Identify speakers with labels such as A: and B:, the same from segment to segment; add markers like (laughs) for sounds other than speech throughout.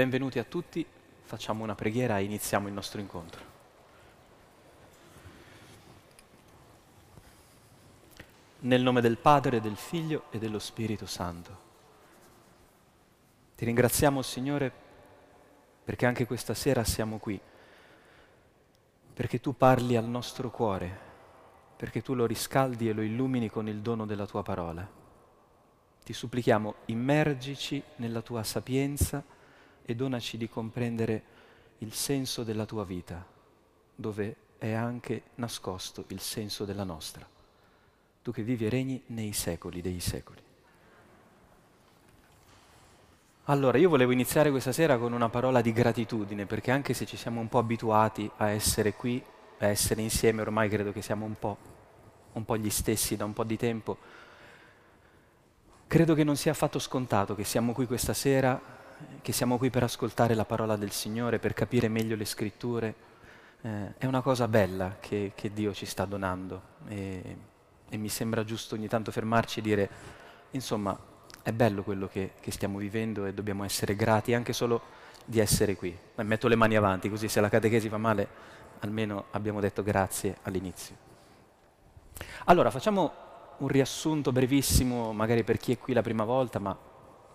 A: benvenuti a tutti, facciamo una preghiera e iniziamo il nostro incontro. Nel nome del Padre, del Figlio e dello Spirito Santo. Ti ringraziamo, Signore, perché anche questa sera siamo qui, perché tu parli al nostro cuore, perché tu lo riscaldi e lo illumini con il dono della tua parola. Ti supplichiamo, immergici nella tua sapienza e donaci di comprendere il senso della tua vita, dove è anche nascosto il senso della nostra. Tu che vivi e regni nei secoli dei secoli. Allora, io volevo iniziare questa sera con una parola di gratitudine, perché anche se ci siamo un po' abituati a essere qui, a essere insieme, ormai credo che siamo un po', un po gli stessi da un po' di tempo, credo che non sia affatto scontato che siamo qui questa sera che siamo qui per ascoltare la parola del Signore, per capire meglio le scritture, eh, è una cosa bella che, che, Dio ci sta donando e, e, mi sembra giusto ogni tanto fermarci e dire, insomma, è bello quello che, che stiamo vivendo e dobbiamo essere grati anche solo di essere qui. E metto le mani avanti così se la catechesi fa male almeno abbiamo detto grazie all'inizio. Allora, facciamo un riassunto brevissimo, magari per chi è qui la prima volta, ma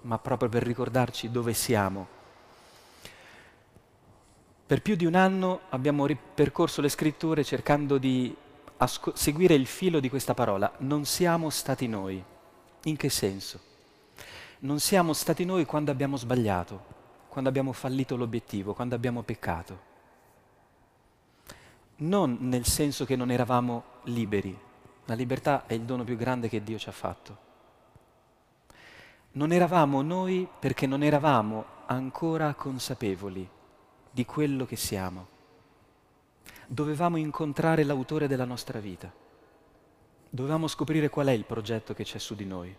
A: ma proprio per ricordarci dove siamo. Per più di un anno abbiamo ripercorso le scritture cercando di asco- seguire il filo di questa parola. Non siamo stati noi. In che senso? Non siamo stati noi quando abbiamo sbagliato, quando abbiamo fallito l'obiettivo, quando abbiamo peccato. Non nel senso che non eravamo liberi. La libertà è il dono più grande che Dio ci ha fatto non eravamo noi perché non eravamo ancora consapevoli di quello che siamo. Dovevamo incontrare l'autore della nostra vita. Dovevamo scoprire qual è il progetto che c'è su di noi.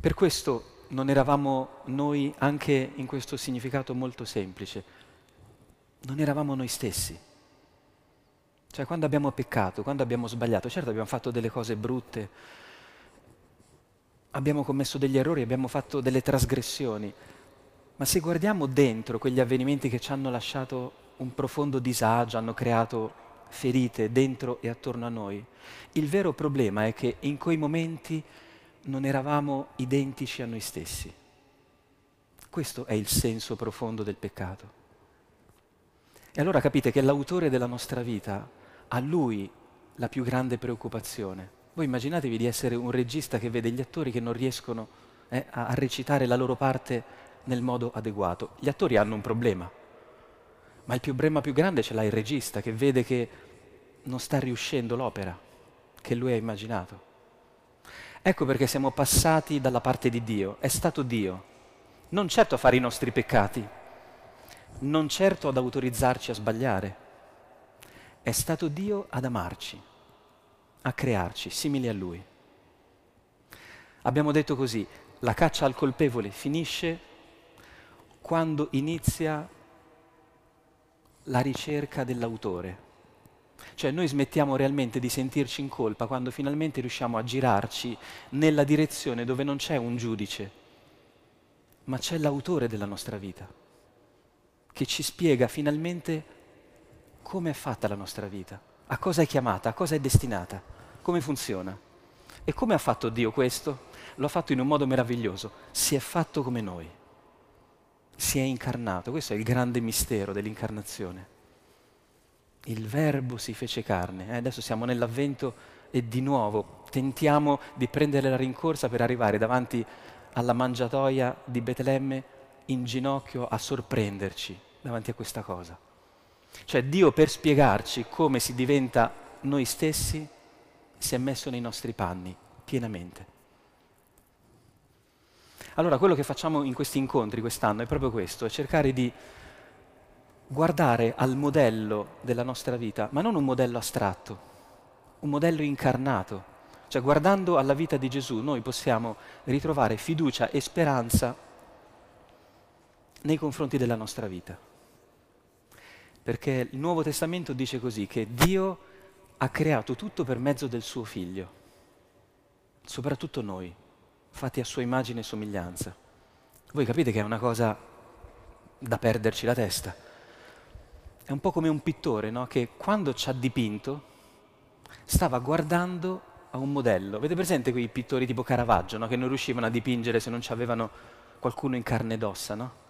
A: Per questo non eravamo noi anche in questo significato molto semplice. Non eravamo noi stessi. Cioè quando abbiamo peccato, quando abbiamo sbagliato, certo abbiamo fatto delle cose brutte, abbiamo commesso degli errori, abbiamo fatto delle trasgressioni, ma se guardiamo dentro quegli avvenimenti che ci hanno lasciato un profondo disagio, hanno creato ferite dentro e attorno a noi, il vero problema è che in quei momenti non eravamo identici a noi stessi. Questo è il senso profondo del peccato. E allora capite che l'autore della nostra vita, a lui la più grande preoccupazione. Voi immaginatevi di essere un regista che vede gli attori che non riescono eh, a, recitare la loro parte nel modo adeguato. Gli attori hanno un problema, ma il problema più grande ce l'ha il regista che vede che non sta riuscendo l'opera che lui ha immaginato. Ecco perché siamo passati dalla parte di Dio. È stato Dio, non certo a fare i nostri peccati, non certo ad autorizzarci a sbagliare. È stato Dio ad amarci a crearci simili a Lui. Abbiamo detto così, la caccia al colpevole finisce quando inizia la ricerca dell'autore. Cioè noi smettiamo realmente di sentirci in colpa quando finalmente riusciamo a girarci nella direzione dove non c'è un giudice, ma c'è l'autore della nostra vita, che ci spiega finalmente come è fatta la nostra vita, a cosa è chiamata, a cosa è destinata. Come funziona? E come ha fatto Dio questo? Lo ha fatto in un modo meraviglioso. Si è fatto come noi. Si è incarnato. Questo è il grande mistero dell'incarnazione. Il Verbo si fece carne. Eh, adesso siamo nell'avvento e di nuovo tentiamo di prendere la rincorsa per arrivare davanti alla mangiatoia di Betlemme in ginocchio a sorprenderci davanti a questa cosa. Cioè Dio per spiegarci come si diventa noi stessi si è messo nei nostri panni pienamente. Allora quello che facciamo in questi incontri quest'anno è proprio questo, è cercare di guardare al modello della nostra vita, ma non un modello astratto, un modello incarnato. Cioè guardando alla vita di Gesù noi possiamo ritrovare fiducia e speranza nei confronti della nostra vita. Perché il Nuovo Testamento dice così, che Dio ha creato tutto per mezzo del suo figlio, soprattutto noi, fatti a sua immagine e somiglianza. Voi capite che è una cosa da perderci la testa. È un po' come un pittore, no? Che quando ci ha dipinto stava guardando a un modello. Avete presente quei pittori tipo Caravaggio, no? Che non riuscivano a dipingere se non avevano qualcuno in carne ed ossa, no?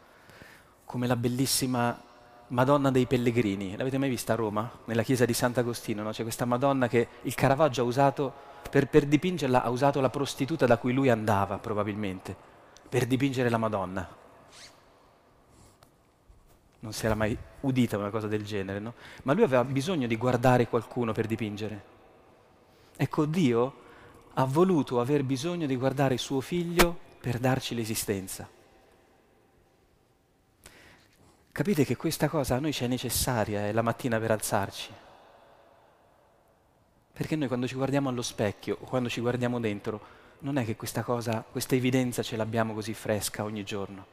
A: Come la bellissima Madonna dei Pellegrini. L'avete mai vista a Roma? Nella chiesa di Sant'Agostino, no? C'è questa Madonna che il Caravaggio ha usato, per, per dipingerla, ha usato la prostituta da cui lui andava, probabilmente, per dipingere la Madonna non si era mai udita una cosa del genere, no? Ma lui aveva bisogno di guardare qualcuno per dipingere. Ecco, Dio ha voluto aver bisogno di guardare suo figlio per darci l'esistenza. Capite che questa cosa a noi ci è necessaria eh, la mattina per alzarci. Perché noi quando ci guardiamo allo specchio quando ci guardiamo dentro, non è che questa cosa, questa evidenza ce l'abbiamo così fresca ogni giorno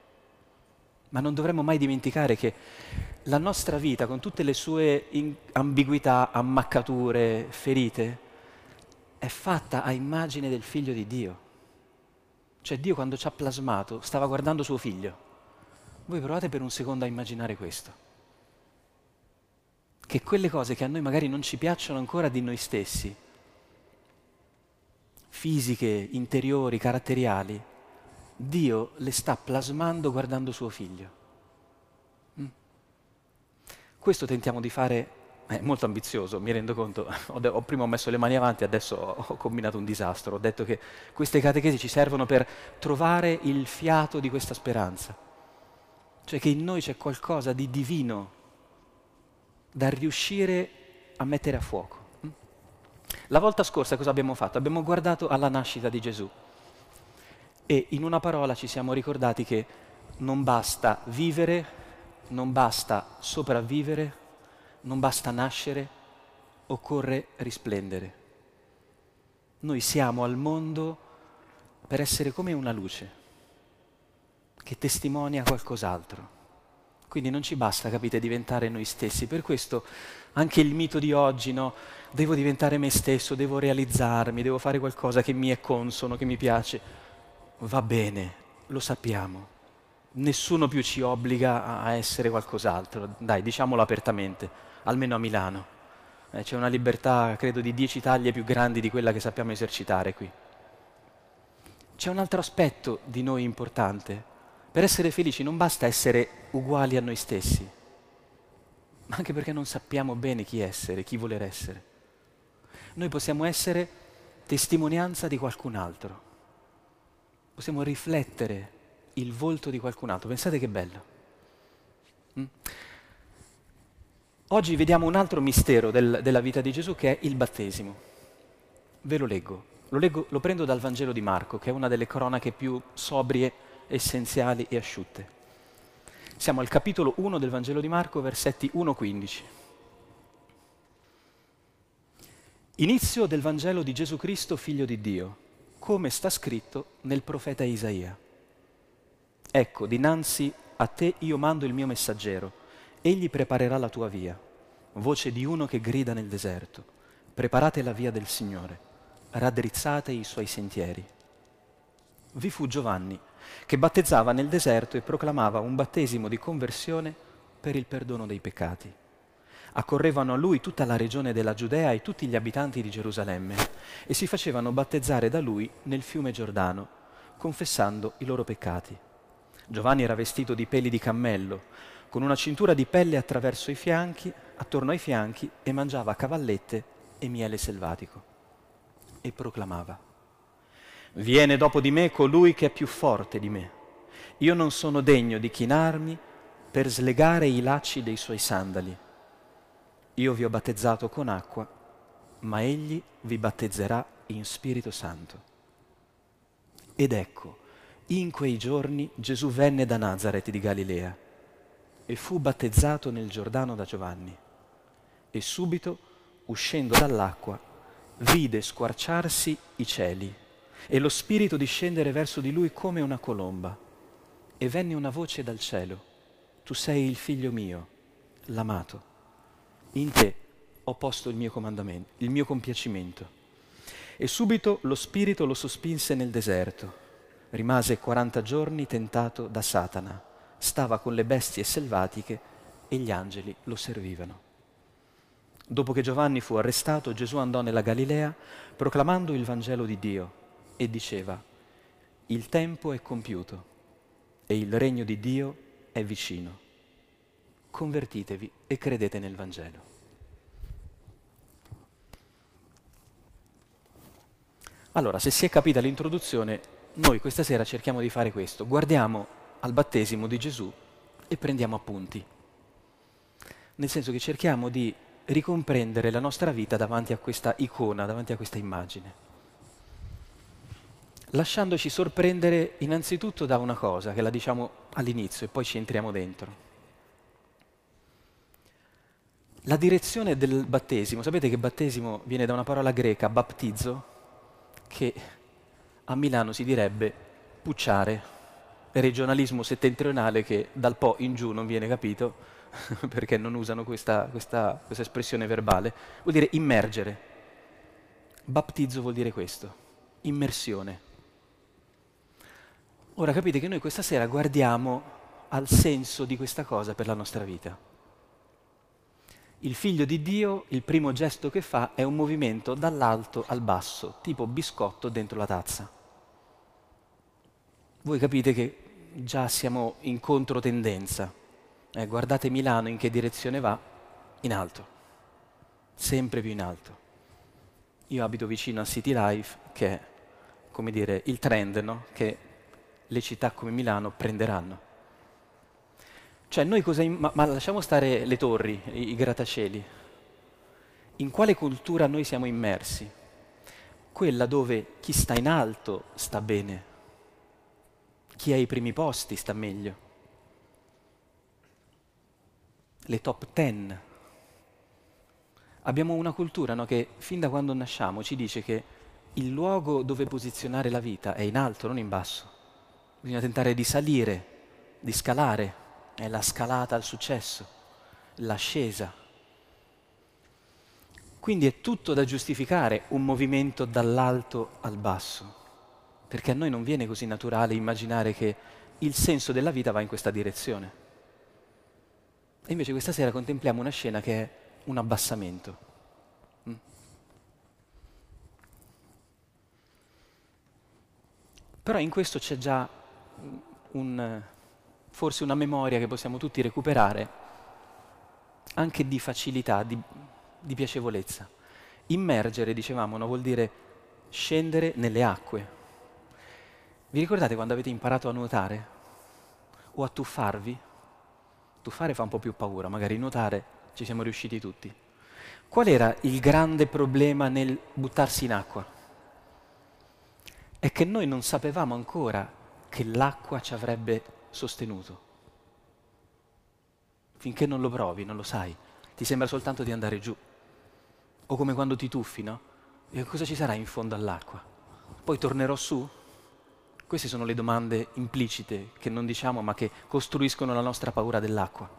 A: ma non dovremmo mai dimenticare che la nostra vita, con tutte le sue ambiguità, ammaccature, ferite, è fatta a immagine del figlio di Dio. Cioè Dio quando ci ha plasmato stava guardando suo figlio. Voi provate per un secondo a immaginare questo. Che quelle cose che a noi magari non ci piacciono ancora di noi stessi, fisiche, interiori, caratteriali, Dio le sta plasmando guardando suo figlio. Mm. Questo tentiamo di fare, è molto ambizioso, mi rendo conto, ho, de- ho prima ho messo le mani avanti, adesso ho, ho combinato un disastro, ho detto che queste catechesi ci servono per trovare il fiato di questa speranza, cioè che in noi c'è qualcosa di divino da riuscire a mettere a fuoco. Mm. La volta scorsa cosa abbiamo fatto? Abbiamo guardato alla nascita di Gesù. E in una parola ci siamo ricordati che non basta vivere, non basta sopravvivere, non basta nascere, occorre risplendere. Noi siamo al mondo per essere come una luce che testimonia qualcos'altro. Quindi non ci basta, capite, diventare noi stessi. Per questo anche il mito di oggi, no? Devo diventare me stesso, devo realizzarmi, devo fare qualcosa che mi è consono, che mi piace va bene, lo sappiamo. Nessuno più ci obbliga a essere qualcos'altro, dai, diciamolo apertamente, almeno a Milano. Eh, c'è una libertà, credo, di dieci taglie più grandi di quella che sappiamo esercitare qui. C'è un altro aspetto di noi importante. Per essere felici non basta essere uguali a noi stessi, ma anche perché non sappiamo bene chi essere, chi voler essere. Noi possiamo essere testimonianza di qualcun altro possiamo riflettere il volto di qualcun altro. Pensate che bello. Mm? Oggi vediamo un altro mistero del, della vita di Gesù che è il battesimo. Ve lo leggo. lo leggo. Lo prendo dal Vangelo di Marco, che è una delle cronache più sobrie, essenziali e asciutte. Siamo al capitolo 1 del Vangelo di Marco, versetti 1-15. Inizio del Vangelo di Gesù Cristo, figlio di Dio come sta scritto nel profeta Isaia. Ecco, dinanzi a te io mando il mio messaggero, egli preparerà la tua via. Voce di uno che grida nel deserto, preparate la via del Signore, raddrizzate i suoi sentieri. Vi fu Giovanni, che battezzava nel deserto e proclamava un battesimo di conversione per il perdono dei peccati accorrevano a lui tutta la regione della Giudea e tutti gli abitanti di Gerusalemme e si facevano battezzare da lui nel fiume Giordano, confessando i loro peccati. Giovanni era vestito di peli di cammello, con una cintura di pelle attraverso i fianchi, attorno ai fianchi, e mangiava cavallette e miele selvatico. E proclamava, Viene dopo di me colui che è più forte di me. Io non sono degno di chinarmi per slegare i lacci dei suoi sandali. Io vi ho battezzato con acqua, ma egli vi battezzerà in Spirito Santo. Ed ecco, in quei giorni Gesù venne da Nazareth di Galilea e fu battezzato nel Giordano da Giovanni. E subito, uscendo dall'acqua, vide squarciarsi i cieli e lo Spirito discendere verso di lui come una colomba. E venne una voce dal cielo, Tu sei il figlio mio, l'amato in te ho posto il mio comandamento, il mio compiacimento. E subito lo spirito lo sospinse nel deserto. rimase 40 giorni tentato da Satana, stava con le bestie selvatiche e gli angeli lo servivano. Dopo che Giovanni fu arrestato, Gesù andò nella Galilea proclamando il Vangelo di Dio e diceva, il tempo è compiuto e il regno di Dio è vicino. Convertitevi e credete nel Vangelo. Allora, se si è capita l'introduzione, noi questa sera cerchiamo di fare questo. Guardiamo al battesimo di Gesù e prendiamo appunti. Nel senso che cerchiamo di ricomprendere la nostra vita davanti a questa icona, davanti a questa immagine. Lasciandoci sorprendere innanzitutto da una cosa, che la diciamo all'inizio e poi ci entriamo dentro. La direzione del battesimo, sapete che battesimo viene da una parola greca, baptizzo, che a Milano si direbbe pucciare, regionalismo settentrionale che dal Po in giù non viene capito (laughs) perché non usano questa, questa, questa espressione verbale, vuol dire immergere. Battizzo vuol dire questo, immersione. Ora capite che noi questa sera guardiamo al senso di questa cosa per la nostra vita. Il figlio di Dio, il primo gesto che fa è un movimento dall'alto al basso, tipo biscotto dentro la tazza. Voi capite che già siamo in controtendenza. Eh, guardate Milano in che direzione va? In alto, sempre più in alto. Io abito vicino a City Life, che è, come dire, il trend no? che le città come Milano prenderanno. Cioè noi cosa... ma, ma, lasciamo stare le torri, i, i grattacieli. In quale cultura noi siamo immersi? Quella dove chi sta in alto sta bene, chi ha i primi posti sta meglio. Le top ten. Abbiamo una cultura no, che fin da quando nasciamo ci dice che il luogo dove posizionare la vita è in alto, non in basso. Bisogna tentare di salire, di scalare è la scalata al successo, l'ascesa. Quindi è tutto da giustificare un movimento dall'alto al basso, perché a noi non viene così naturale immaginare che il senso della vita va in questa direzione. E invece questa sera contempliamo una scena che è un abbassamento. Mm? Però in questo c'è già un, forse una memoria che possiamo tutti recuperare, anche di facilità, di, di piacevolezza. Immergere, dicevamo, no, vuol dire scendere nelle acque. Vi ricordate quando avete imparato a nuotare? O a tuffarvi? Tuffare fa un po' più paura, magari nuotare ci siamo riusciti tutti. Qual era il grande problema nel buttarsi in acqua? È che noi non sapevamo ancora che l'acqua ci avrebbe sostenuto. Finché non lo provi, non lo sai, ti sembra soltanto di andare giù. O come quando ti tuffi, no? E cosa ci sarà in fondo all'acqua? Poi tornerò su? Queste sono le domande implicite che non diciamo ma che costruiscono la nostra paura dell'acqua.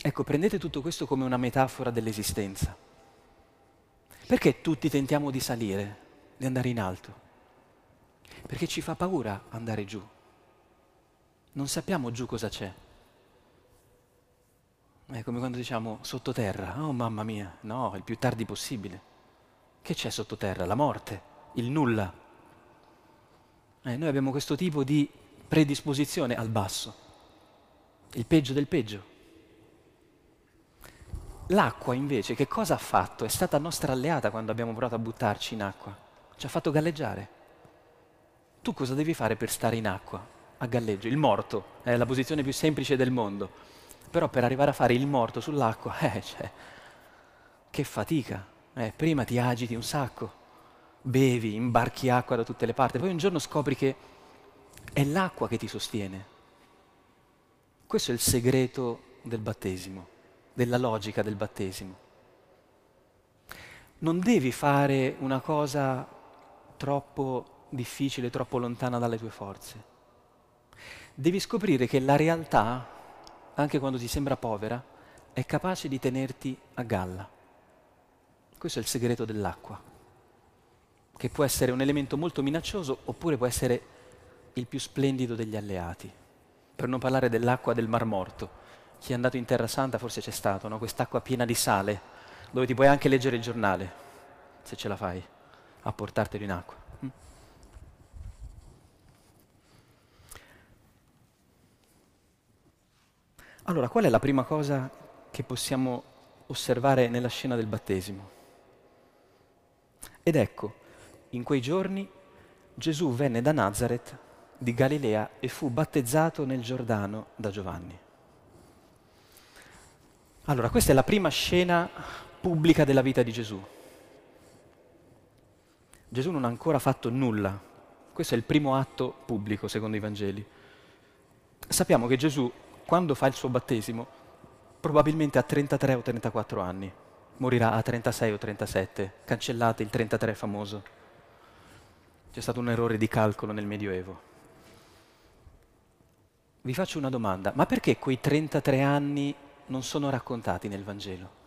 A: Ecco, prendete tutto questo come una metafora dell'esistenza. Perché tutti tentiamo di salire, di andare in alto? Perché ci fa paura andare giù non sappiamo giù cosa c'è. È come quando diciamo sottoterra, oh mamma mia, no, il più tardi possibile. Che c'è sottoterra? La morte, il nulla. Eh, noi abbiamo questo tipo di predisposizione al basso, il peggio del peggio. L'acqua invece che cosa ha fatto? È stata nostra alleata quando abbiamo provato a buttarci in acqua. Ci ha fatto galleggiare. Tu cosa devi fare per stare in acqua? a galleggio, il morto, è la posizione più semplice del mondo. Però per arrivare a fare il morto sull'acqua, (laughs) eh, cioè, che fatica. Eh, prima ti agiti un sacco, bevi, imbarchi acqua da tutte le parti, poi un giorno scopri che è l'acqua che ti sostiene. Questo è il segreto del battesimo, della logica del battesimo. Non devi fare una cosa troppo difficile, troppo lontana dalle tue forze devi scoprire che la realtà, anche quando ti sembra povera, è capace di tenerti a galla. Questo è il segreto dell'acqua, che può essere un elemento molto minaccioso oppure può essere il più splendido degli alleati, per non parlare dell'acqua del Mar Morto. Chi è andato in Terra Santa forse c'è stato, no? quest'acqua piena di sale, dove ti puoi anche leggere il giornale, se ce la fai, a portartelo in acqua. Mm? Allora, qual è la prima cosa che possiamo osservare nella scena del battesimo? Ed ecco, in quei giorni Gesù venne da Nazareth di Galilea e fu battezzato nel Giordano da Giovanni. Allora, questa è la prima scena pubblica della vita di Gesù. Gesù non ha ancora fatto nulla. Questo è il primo atto pubblico, secondo i Vangeli. Sappiamo che Gesù quando fa il suo battesimo, probabilmente a 33 o 34 anni, morirà a 36 o 37, cancellate il 33 famoso. C'è stato un errore di calcolo nel Medioevo. Vi faccio una domanda, ma perché quei 33 anni non sono raccontati nel Vangelo?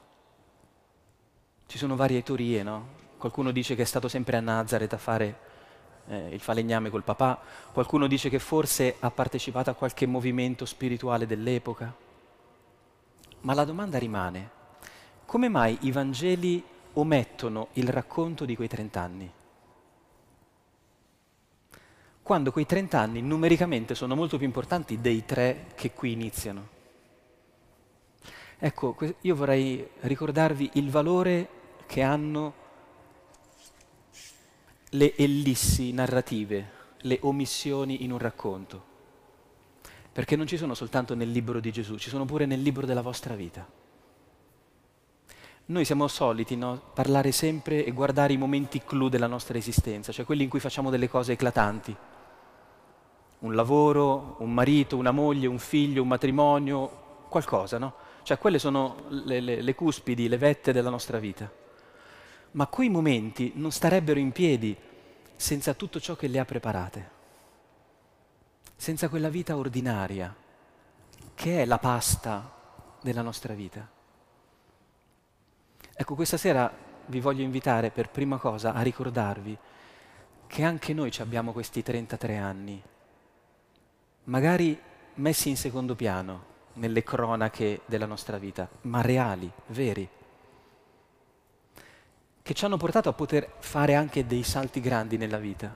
A: Ci sono varie teorie, no? Qualcuno dice che è stato sempre a Nazareth a fare eh, il falegname col papà, qualcuno dice che forse ha partecipato a qualche movimento spirituale dell'epoca. Ma la domanda rimane, come mai i Vangeli omettono il racconto di quei trent'anni? Quando quei trent'anni numericamente sono molto più importanti dei tre che qui iniziano. Ecco, io vorrei ricordarvi il valore che hanno le ellissi narrative, le omissioni in un racconto. Perché non ci sono soltanto nel libro di Gesù, ci sono pure nel libro della vostra vita. Noi siamo soliti no, parlare sempre e guardare i momenti clou della nostra esistenza, cioè quelli in cui facciamo delle cose eclatanti. Un lavoro, un marito, una moglie, un figlio, un matrimonio, qualcosa, no? Cioè quelle sono le, le, le cuspidi, le vette della nostra vita ma quei momenti non starebbero in piedi senza tutto ciò che le ha preparate, senza quella vita ordinaria che è la pasta della nostra vita. Ecco, questa sera vi voglio invitare per prima cosa a ricordarvi che anche noi abbiamo questi 33 anni, magari messi in secondo piano nelle cronache della nostra vita, ma reali, veri che ci hanno portato a poter fare anche dei salti grandi nella vita.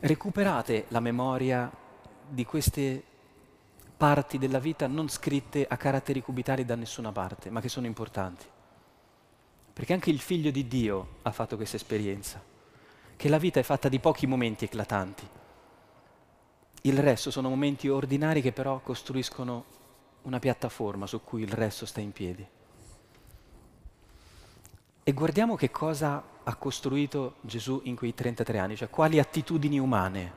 A: Recuperate la memoria di queste parti della vita non scritte a caratteri cubitali da nessuna parte, ma che sono importanti. Perché anche il figlio di Dio ha fatto questa esperienza, che la vita è fatta di pochi momenti eclatanti. Il resto sono momenti ordinari che però costruiscono una piattaforma su cui il resto sta in piedi. E guardiamo che cosa ha costruito Gesù in quei 33 anni, cioè quali attitudini umane.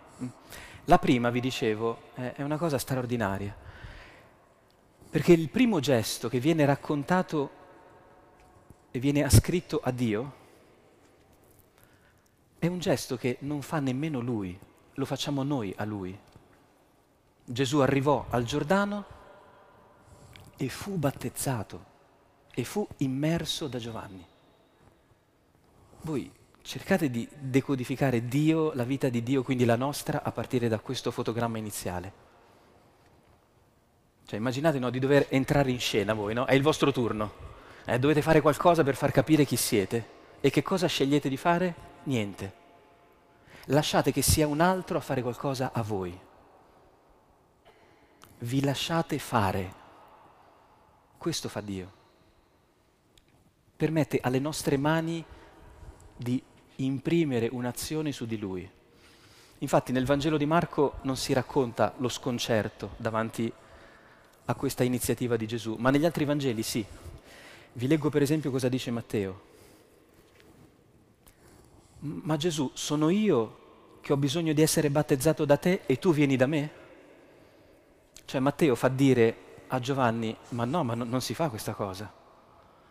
A: La prima, vi dicevo, è una cosa straordinaria, perché il primo gesto che viene raccontato e viene ascritto a Dio è un gesto che non fa nemmeno Lui, lo facciamo noi a Lui. Gesù arrivò al Giordano e fu battezzato e fu immerso da Giovanni voi cercate di decodificare Dio, la vita di Dio, quindi la nostra, a partire da questo fotogramma iniziale. Cioè immaginate no, di dover entrare in scena voi, no? È il vostro turno. Eh, dovete fare qualcosa per far capire chi siete. E che cosa scegliete di fare? Niente. Lasciate che sia un altro a fare qualcosa a voi. Vi lasciate fare. Questo fa Dio. Permette alle nostre mani di imprimere un'azione su di lui. Infatti nel Vangelo di Marco non si racconta lo sconcerto davanti a questa iniziativa di Gesù, ma negli altri Vangeli sì. Vi leggo per esempio cosa dice Matteo. Ma Gesù, sono io che ho bisogno di essere battezzato da te e tu vieni da me? Cioè Matteo fa dire a Giovanni, ma no, ma no, non si fa questa cosa.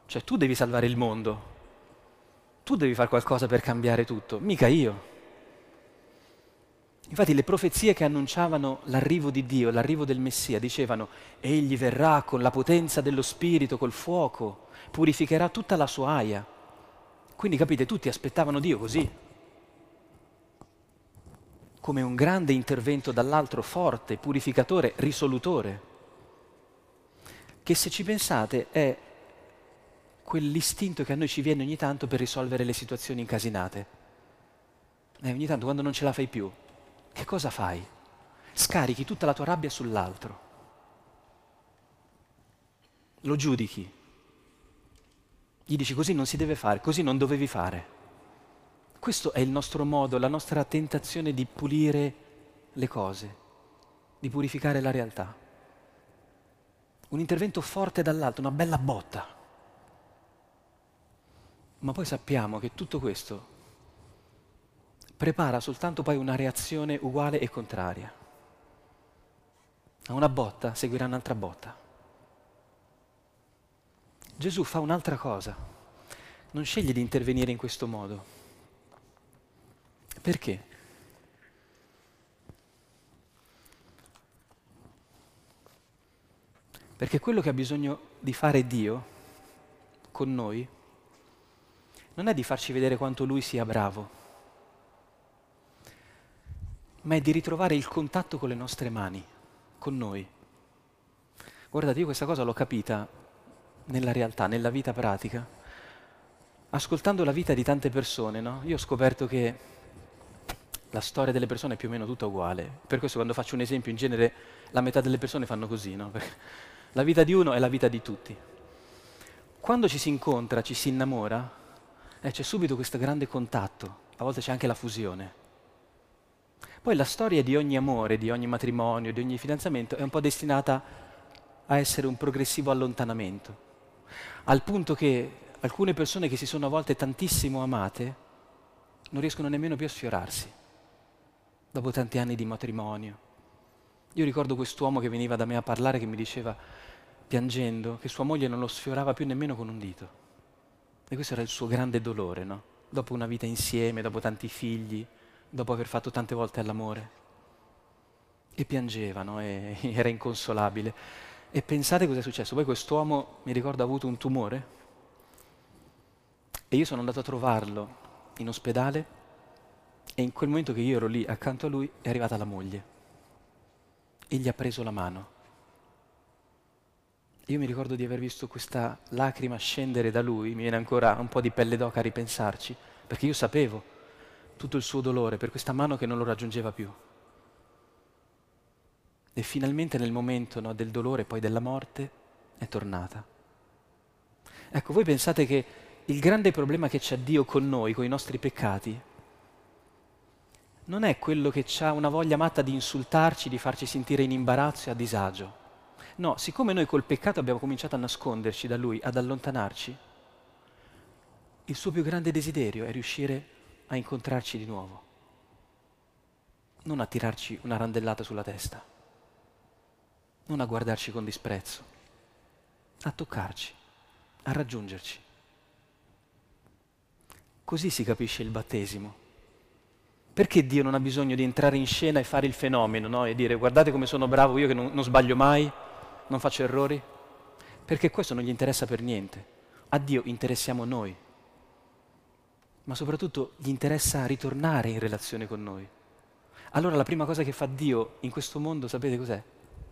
A: Cioè tu devi salvare il mondo, tu devi fare qualcosa per cambiare tutto, mica io. Infatti le profezie che annunciavano l'arrivo di Dio, l'arrivo del Messia, dicevano, egli verrà con la potenza dello Spirito, col fuoco, purificherà tutta la sua aia. Quindi capite, tutti aspettavano Dio così. come un grande intervento dall'altro forte, purificatore, risolutore, che se ci pensate è quell'istinto che a noi ci viene ogni tanto per risolvere le situazioni incasinate. E ogni tanto quando non ce la fai più, che cosa fai? Scarichi tutta la tua rabbia sull'altro. Lo giudichi. Gli dici così non si deve fare, così non dovevi fare. Questo è il nostro modo, la nostra tentazione di pulire le cose, di purificare la realtà. Un intervento forte dall'alto, una bella botta. Ma poi sappiamo che tutto questo prepara soltanto poi una reazione uguale e contraria. A una botta seguirà un'altra botta. Gesù fa un'altra cosa, non sceglie di intervenire in questo modo. Perché? Perché quello che ha bisogno di fare Dio con noi non è di farci vedere quanto lui sia bravo, ma è di ritrovare il contatto con le nostre mani, con noi. Guardate, io questa cosa l'ho capita nella realtà, nella vita pratica, ascoltando la vita di tante persone, no? Io ho scoperto che la storia delle persone è più o meno tutta uguale. Per questo quando faccio un esempio, in genere la metà delle persone fanno così, no? la vita di uno è la vita di tutti. Quando ci si incontra, ci si innamora, eh, c'è subito questo grande contatto, a volte c'è anche la fusione. Poi la storia di ogni amore, di ogni matrimonio, di ogni fidanzamento è un po' destinata a essere un progressivo allontanamento, al punto che alcune persone che si sono a volte tantissimo amate non riescono nemmeno più a sfiorarsi, dopo tanti anni di matrimonio. Io ricordo quest'uomo che veniva da me a parlare che mi diceva, piangendo, che sua moglie non lo sfiorava più nemmeno con un dito. E questo era il suo grande dolore, no? Dopo una vita insieme, dopo tanti figli, dopo aver fatto tante volte l'amore. E piangevano, e (laughs) era inconsolabile. E pensate cosa è successo. Poi quest'uomo, mi ricordo, ha avuto un tumore. E io sono andato a trovarlo in ospedale e in quel momento che io ero lì accanto a lui è arrivata la moglie e gli ha preso la mano io mi ricordo di aver visto questa lacrima scendere da lui, mi viene ancora un po' di pelle d'oca a ripensarci, perché io sapevo tutto il suo dolore per questa mano che non lo raggiungeva più. E finalmente nel momento no, del dolore e poi della morte è tornata. Ecco, voi pensate che il grande problema che c'ha Dio con noi, con i nostri peccati, non è quello che ha una voglia matta di insultarci, di farci sentire in imbarazzo e a disagio. No, siccome noi col peccato abbiamo cominciato a nasconderci da Lui, ad allontanarci, il suo più grande desiderio è riuscire a incontrarci di nuovo, non a tirarci una randellata sulla testa, non a guardarci con disprezzo, a toccarci, a raggiungerci. Così si capisce il battesimo. Perché Dio non ha bisogno di entrare in scena e fare il fenomeno, no? E dire guardate come sono bravo io che non, non sbaglio mai, non faccio errori? Perché questo non gli interessa per niente. A Dio interessiamo noi, ma soprattutto gli interessa ritornare in relazione con noi. Allora la prima cosa che fa Dio in questo mondo, sapete cos'è?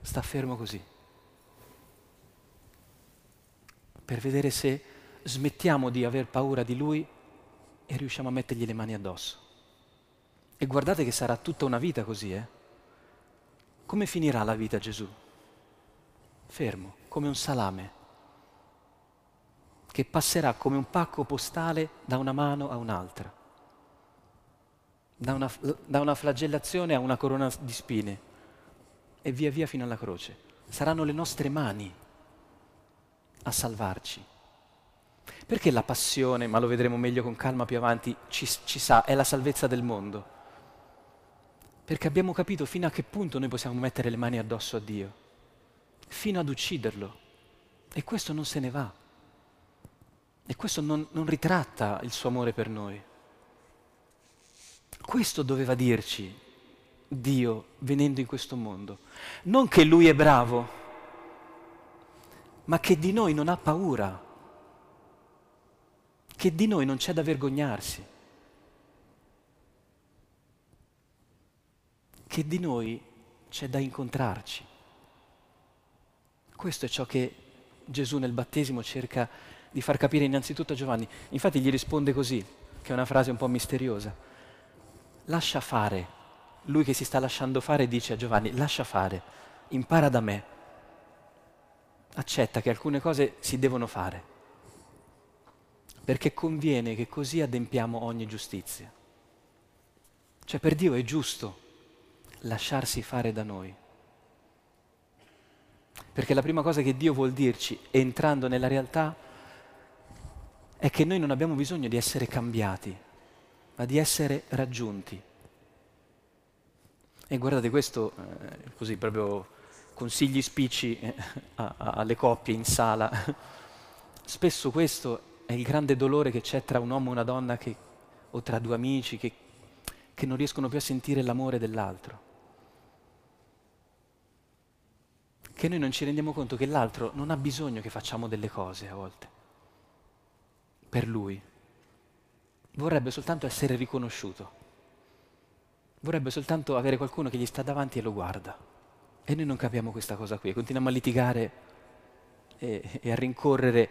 A: Sta fermo così. Per vedere se smettiamo di aver paura di Lui e riusciamo a mettergli le mani addosso. E guardate che sarà tutta una vita così, eh? Come finirà la vita Gesù? Fermo, come un salame, che passerà come un pacco postale da una mano a un'altra, da una, da una flagellazione a una corona di spine e via via fino alla croce. Saranno le nostre mani a salvarci. Perché la passione, ma lo vedremo meglio con calma più avanti, ci, ci, sa, è la salvezza del mondo? Perché abbiamo capito fino a che punto noi possiamo mettere le mani addosso a Dio fino ad ucciderlo. E questo non se ne va. E questo non, non ritratta il suo amore per noi. Questo doveva dirci Dio venendo in questo mondo. Non che Lui è bravo, ma che di noi non ha paura, che di noi non c'è da vergognarsi. che di noi c'è da incontrarci. Questo è ciò che Gesù nel battesimo cerca di far capire innanzitutto a Giovanni. Infatti gli risponde così, che è una frase un po' misteriosa. Lascia fare. Lui che si sta lasciando fare dice a Giovanni, lascia fare, impara da me. Accetta che alcune cose si devono fare, perché conviene che così adempiamo ogni giustizia. Cioè per Dio è giusto lasciarsi fare da noi. Perché la prima cosa che Dio vuol dirci, entrando nella realtà, è che noi non abbiamo bisogno di essere cambiati, ma di essere raggiunti. E guardate questo, eh, così proprio consigli spicci eh, a, a, alle coppie in sala. Spesso questo è il grande dolore che c'è tra un uomo e una donna che, o tra due amici che che non riescono più a sentire l'amore dell'altro. Che noi non ci rendiamo conto che l'altro non ha bisogno che facciamo delle cose a volte per lui. Vorrebbe soltanto essere riconosciuto. Vorrebbe soltanto avere qualcuno che gli sta davanti e lo guarda. E noi non capiamo questa cosa qui, continuiamo a litigare e, e a rincorrere,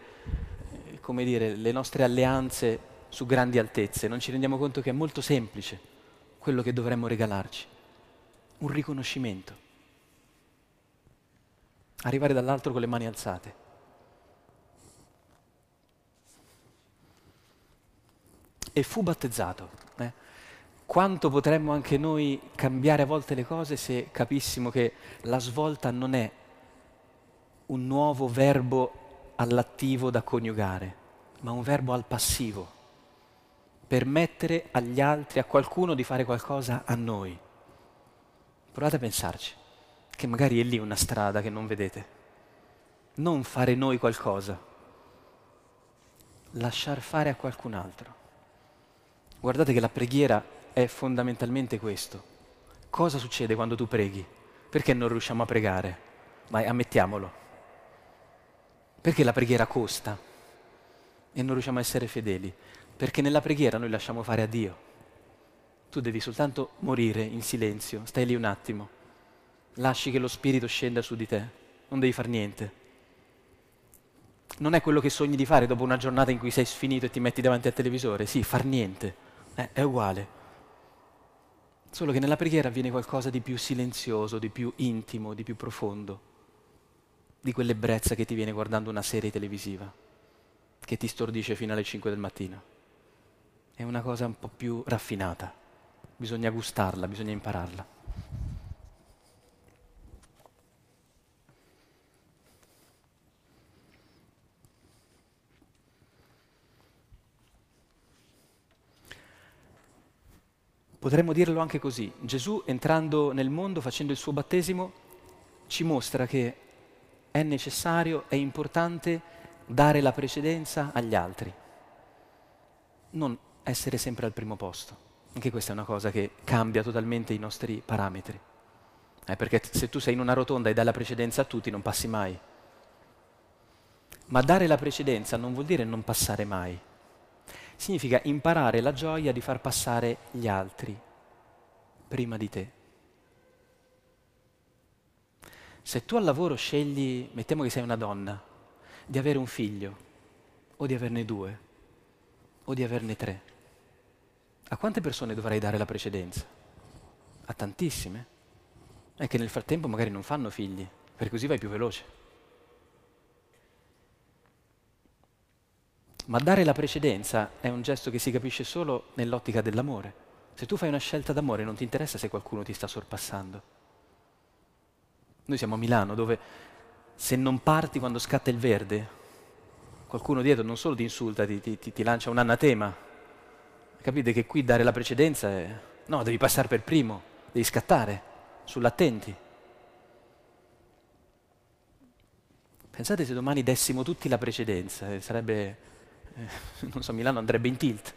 A: eh, come dire, le nostre alleanze su grandi altezze. Non ci rendiamo conto che è molto semplice quello che dovremmo regalarci, un riconoscimento. Arrivare dall'altro con le mani alzate. E fu battezzato. Eh? Quanto potremmo anche noi cambiare a volte le cose se capissimo che la svolta non è un nuovo verbo all'attivo da coniugare, ma un verbo al passivo permettere agli altri, a qualcuno di fare qualcosa a noi. Provate a pensarci, che magari è lì una strada che non vedete. Non fare noi qualcosa, lasciar fare a qualcun altro. Guardate che la preghiera è fondamentalmente questo. Cosa succede quando tu preghi? Perché non riusciamo a pregare? Ma ammettiamolo. Perché la preghiera costa e non riusciamo a essere fedeli? perché nella preghiera noi lasciamo fare a Dio. Tu devi soltanto morire in silenzio, stai lì un attimo, lasci che lo Spirito scenda su di te, non devi fare niente. Non è quello che sogni di fare dopo una giornata in cui sei sfinito e ti metti davanti al televisore, sì, far niente, eh, è uguale. Solo che nella preghiera avviene qualcosa di più silenzioso, di più intimo, di più profondo, di quell'ebbrezza che ti viene guardando una serie televisiva, che ti stordisce fino alle 5 del mattino è una cosa un po' più raffinata, bisogna gustarla, bisogna impararla. Potremmo dirlo anche così, Gesù entrando nel mondo, facendo il suo battesimo, ci mostra che è necessario, è importante dare la precedenza agli altri, non essere sempre al primo posto. Anche questa è una cosa che cambia totalmente i nostri parametri. Eh, perché se tu sei in una rotonda e dai la precedenza a tutti non passi mai. Ma dare la precedenza non vuol dire non passare mai. Significa imparare la gioia di far passare gli altri prima di te. Se tu al lavoro scegli, mettiamo che sei una donna, di avere un figlio, o di averne due, o di averne tre, a quante persone dovrai dare la precedenza? A tantissime. E che nel frattempo magari non fanno figli, per così vai più veloce. Ma dare la precedenza è un gesto che si capisce solo nell'ottica dell'amore. Se tu fai una scelta d'amore non ti interessa se qualcuno ti sta sorpassando. Noi siamo a Milano dove se non parti quando scatta il verde, qualcuno dietro non solo ti insulta, ti, ti, ti lancia un anatema, Capite che qui dare la precedenza è... No, devi passare per primo, devi scattare, sull'attenti. Pensate se domani dessimo tutti la precedenza, eh, sarebbe, non so, Milano andrebbe in tilt.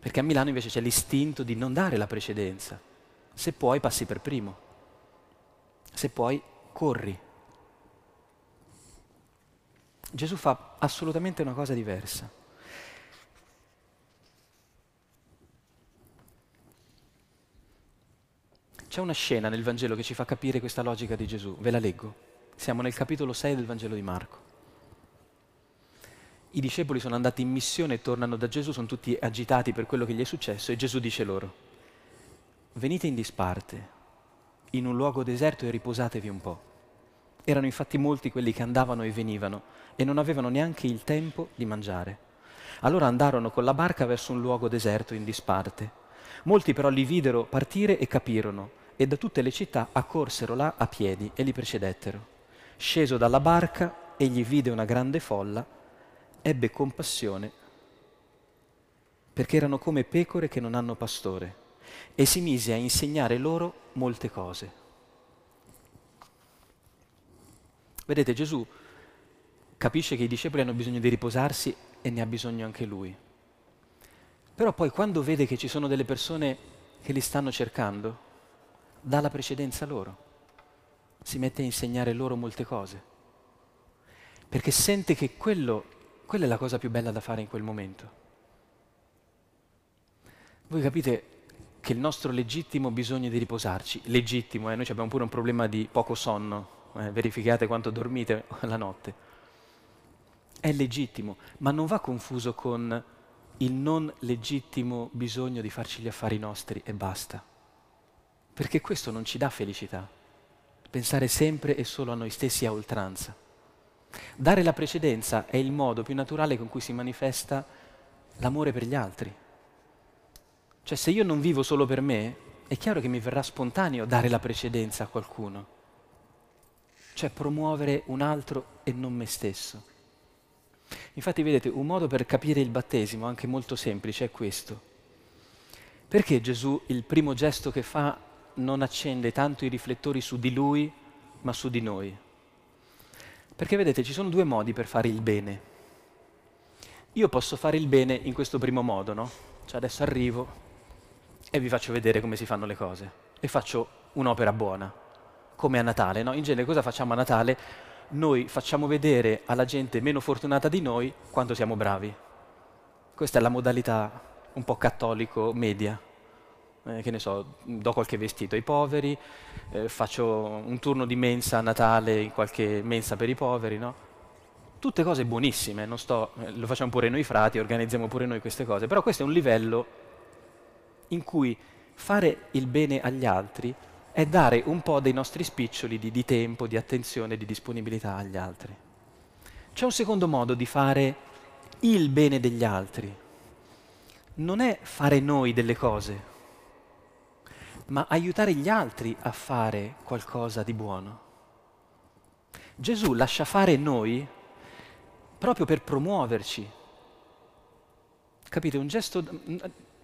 A: Perché a Milano invece c'è l'istinto di non dare la precedenza. Se puoi passi per primo, se puoi corri. Gesù fa assolutamente una cosa diversa. C'è una scena nel Vangelo che ci fa capire questa logica di Gesù, ve la leggo. Siamo nel capitolo 6 del Vangelo di Marco. I discepoli sono andati in missione e tornano da Gesù, sono tutti agitati per quello che gli è successo e Gesù dice loro, venite in disparte, in un luogo deserto e riposatevi un po'. Erano infatti molti quelli che andavano e venivano e non avevano neanche il tempo di mangiare. Allora andarono con la barca verso un luogo deserto in disparte. Molti però li videro partire e capirono e da tutte le città accorsero là a piedi e li precedettero. Sceso dalla barca, egli vide una grande folla, ebbe compassione, perché erano come pecore che non hanno pastore, e si mise a insegnare loro molte cose. Vedete, Gesù capisce che i discepoli hanno bisogno di riposarsi e ne ha bisogno anche lui. Però poi quando vede che ci sono delle persone che li stanno cercando, dà la precedenza loro, si mette a insegnare loro molte cose, perché sente che quello, quella è la cosa più bella da fare in quel momento. Voi capite che il nostro legittimo bisogno di riposarci, legittimo, eh, noi abbiamo pure un problema di poco sonno, eh, verificate quanto dormite (laughs) la notte, è legittimo, ma non va confuso con il non legittimo bisogno di farci gli affari nostri e basta perché questo non ci dà felicità, pensare sempre e solo a noi stessi a oltranza. Dare la precedenza è il modo più naturale con cui si manifesta l'amore per gli altri. Cioè se io non vivo solo per me, è chiaro che mi verrà spontaneo dare la precedenza a qualcuno, cioè promuovere un altro e non me stesso. Infatti vedete, un modo per capire il battesimo, anche molto semplice, è questo. Perché Gesù il primo gesto che fa non accende tanto i riflettori su di lui, ma su di noi. Perché vedete, ci sono due modi per fare il bene. Io posso fare il bene in questo primo modo, no? Cioè adesso arrivo e vi faccio vedere come si fanno le cose e faccio un'opera buona, come a Natale, no? In genere cosa facciamo a Natale? Noi facciamo vedere alla gente meno fortunata di noi quanto siamo bravi. Questa è la modalità un po' cattolico media eh, che ne so, do qualche vestito ai poveri, eh, faccio un turno di mensa a Natale in qualche mensa per i poveri, no? Tutte cose buonissime, sto, eh, lo facciamo pure noi frati, organizziamo pure noi queste cose, però questo è un livello in cui fare il bene agli altri è dare un po' dei nostri spiccioli di, di tempo, di attenzione, di disponibilità agli altri. C'è un secondo modo di fare il bene degli altri. Non è fare noi delle cose, ma aiutare gli altri a fare qualcosa di buono. Gesù lascia fare noi proprio per promuoverci. Capite? Un gesto...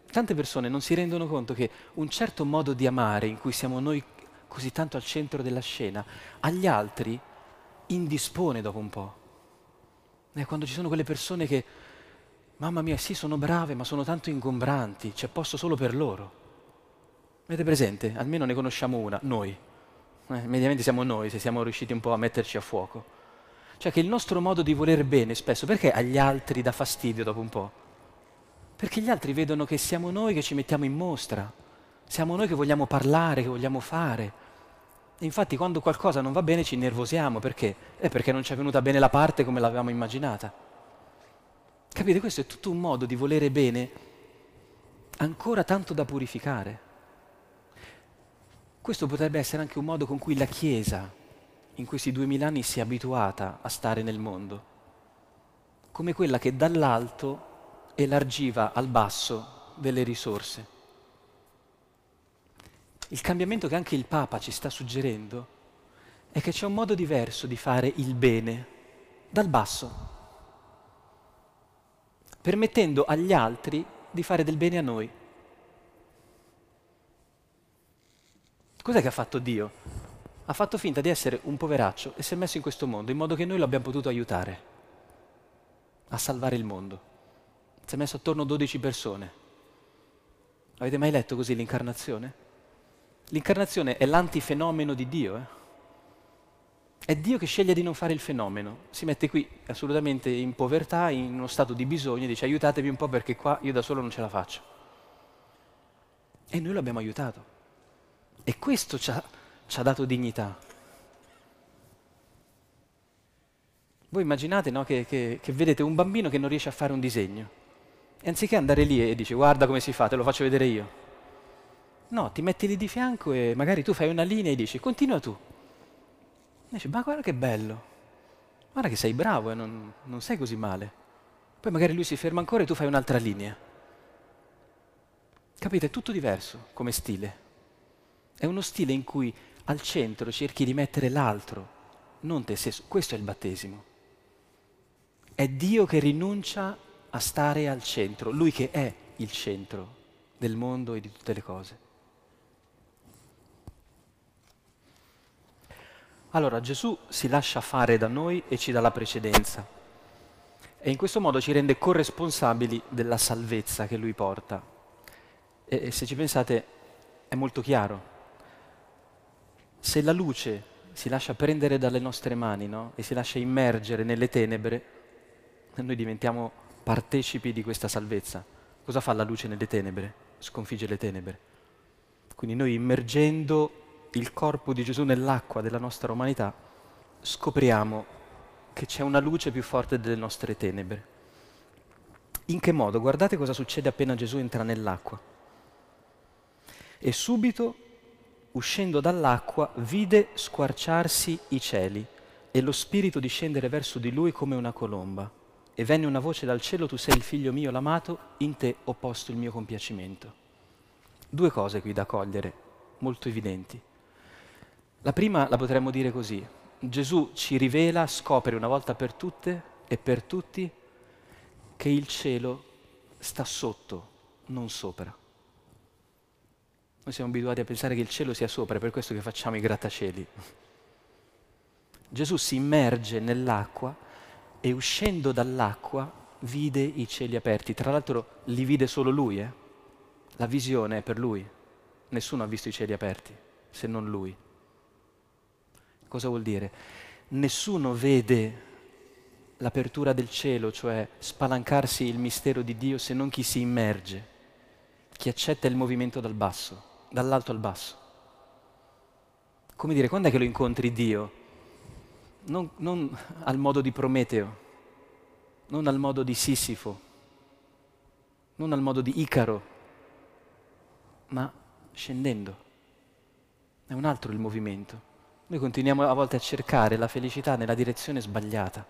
A: Tante persone non si rendono conto che un certo modo di amare in cui siamo noi così tanto al centro della scena, agli altri indispone dopo un po'. E quando ci sono quelle persone che, mamma mia, sì, sono brave, ma sono tanto ingombranti, c'è posto solo per loro. Avete presente? Almeno ne conosciamo una, noi. Eh, mediamente siamo noi se siamo riusciti un po' a metterci a fuoco. Cioè che il nostro modo di voler bene spesso, perché agli altri dà fastidio dopo un po'? Perché gli altri vedono che siamo noi che ci mettiamo in mostra, siamo noi che vogliamo parlare, che vogliamo fare. E infatti quando qualcosa non va bene ci nervosiamo, perché? È perché non ci è venuta bene la parte come l'avevamo immaginata. Capite? Questo è tutto un modo di volere bene ancora tanto da purificare. Questo potrebbe essere anche un modo con cui la Chiesa in questi duemila anni si è abituata a stare nel mondo, come quella che dall'alto elargiva al basso delle risorse. Il cambiamento che anche il Papa ci sta suggerendo è che c'è un modo diverso di fare il bene dal basso, permettendo agli altri di fare del bene a noi. Cos'è che ha fatto Dio? Ha fatto finta di essere un poveraccio e si è messo in questo mondo in modo che noi lo abbiamo potuto aiutare a salvare il mondo. Si è messo attorno 12 persone. Avete mai letto così l'incarnazione? L'incarnazione è l'antifenomeno di Dio. Eh? È Dio che sceglie di non fare il fenomeno, si mette qui assolutamente in povertà, in uno stato di bisogno, e dice aiutatevi un po' perché qua io da solo non ce la faccio. E noi lo abbiamo aiutato E questo ci ha, ci ha dato dignità. Voi immaginate no, che, che, che vedete un bambino che non riesce a fare un disegno. E anziché andare lì e dice guarda come si fa, te lo faccio vedere io. No, ti metti lì di fianco e magari tu fai una linea e dici continua tu. E dici ma guarda che bello, guarda che sei bravo e non, non sei così male. Poi magari lui si ferma ancora e tu fai un'altra linea. Capite? È tutto diverso come stile. È uno stile in cui al centro cerchi di mettere l'altro, non te stesso. Questo è il battesimo. È Dio che rinuncia a stare al centro, Lui che è il centro del mondo e di tutte le cose. Allora Gesù si lascia fare da noi e ci dà la precedenza e in questo modo ci rende corresponsabili della salvezza che Lui porta. E, e se ci pensate è molto chiaro. Se la luce si lascia prendere dalle nostre mani no? e si lascia immergere nelle tenebre, noi diventiamo partecipi di questa salvezza. Cosa fa la luce nelle tenebre? Sconfigge le tenebre. Quindi noi immergendo il corpo di Gesù nell'acqua della nostra umanità, scopriamo che c'è una luce più forte delle nostre tenebre. In che modo? Guardate cosa succede appena Gesù entra nell'acqua. E subito, uscendo dall'acqua, vide squarciarsi i cieli e lo Spirito discendere verso di lui come una colomba e venne una voce dal cielo, tu sei il figlio mio l'amato, in te ho posto il mio compiacimento. Due cose qui da cogliere, molto evidenti. La prima la potremmo dire così, Gesù ci rivela, scopre una volta per tutte e per tutti che il cielo sta sotto, non sopra. Noi siamo abituati a pensare che il cielo sia sopra, è per questo che facciamo i grattacieli. Gesù si immerge nell'acqua e uscendo dall'acqua vide i cieli aperti. Tra l'altro li vide solo lui, eh? la visione è per lui. Nessuno ha visto i cieli aperti se non lui. Cosa vuol dire? Nessuno vede l'apertura del cielo, cioè spalancarsi il mistero di Dio, se non chi si immerge, chi accetta il movimento dal basso, dall'alto al basso. Come dire, quando è che lo incontri Dio? non, non al modo di Prometeo, non al modo di Sisifo, non al modo di Icaro, ma scendendo. È un altro il movimento. Noi continuiamo a volte a cercare la felicità nella direzione sbagliata,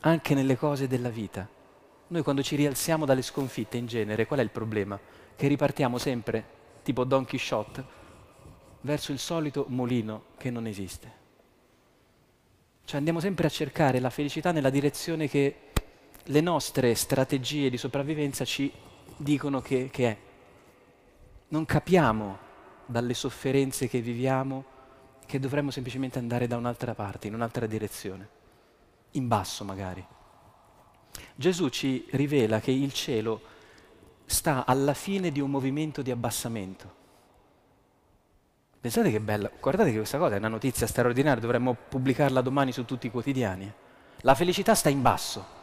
A: anche nelle cose della vita. Noi quando ci rialziamo dalle sconfitte in genere, qual è il problema? Che ripartiamo sempre, tipo Don Quixote, verso il solito mulino che non esiste. Cioè andiamo sempre a cercare la felicità nella direzione che le nostre strategie di sopravvivenza ci dicono che, che è. Non capiamo dalle sofferenze che viviamo che dovremmo semplicemente andare da un'altra parte, in un'altra direzione, in basso magari. Gesù ci rivela che il cielo sta alla fine di un movimento di abbassamento. Pensate che bella, guardate che questa cosa è una notizia straordinaria, dovremmo pubblicarla domani su tutti i quotidiani. La felicità sta in basso.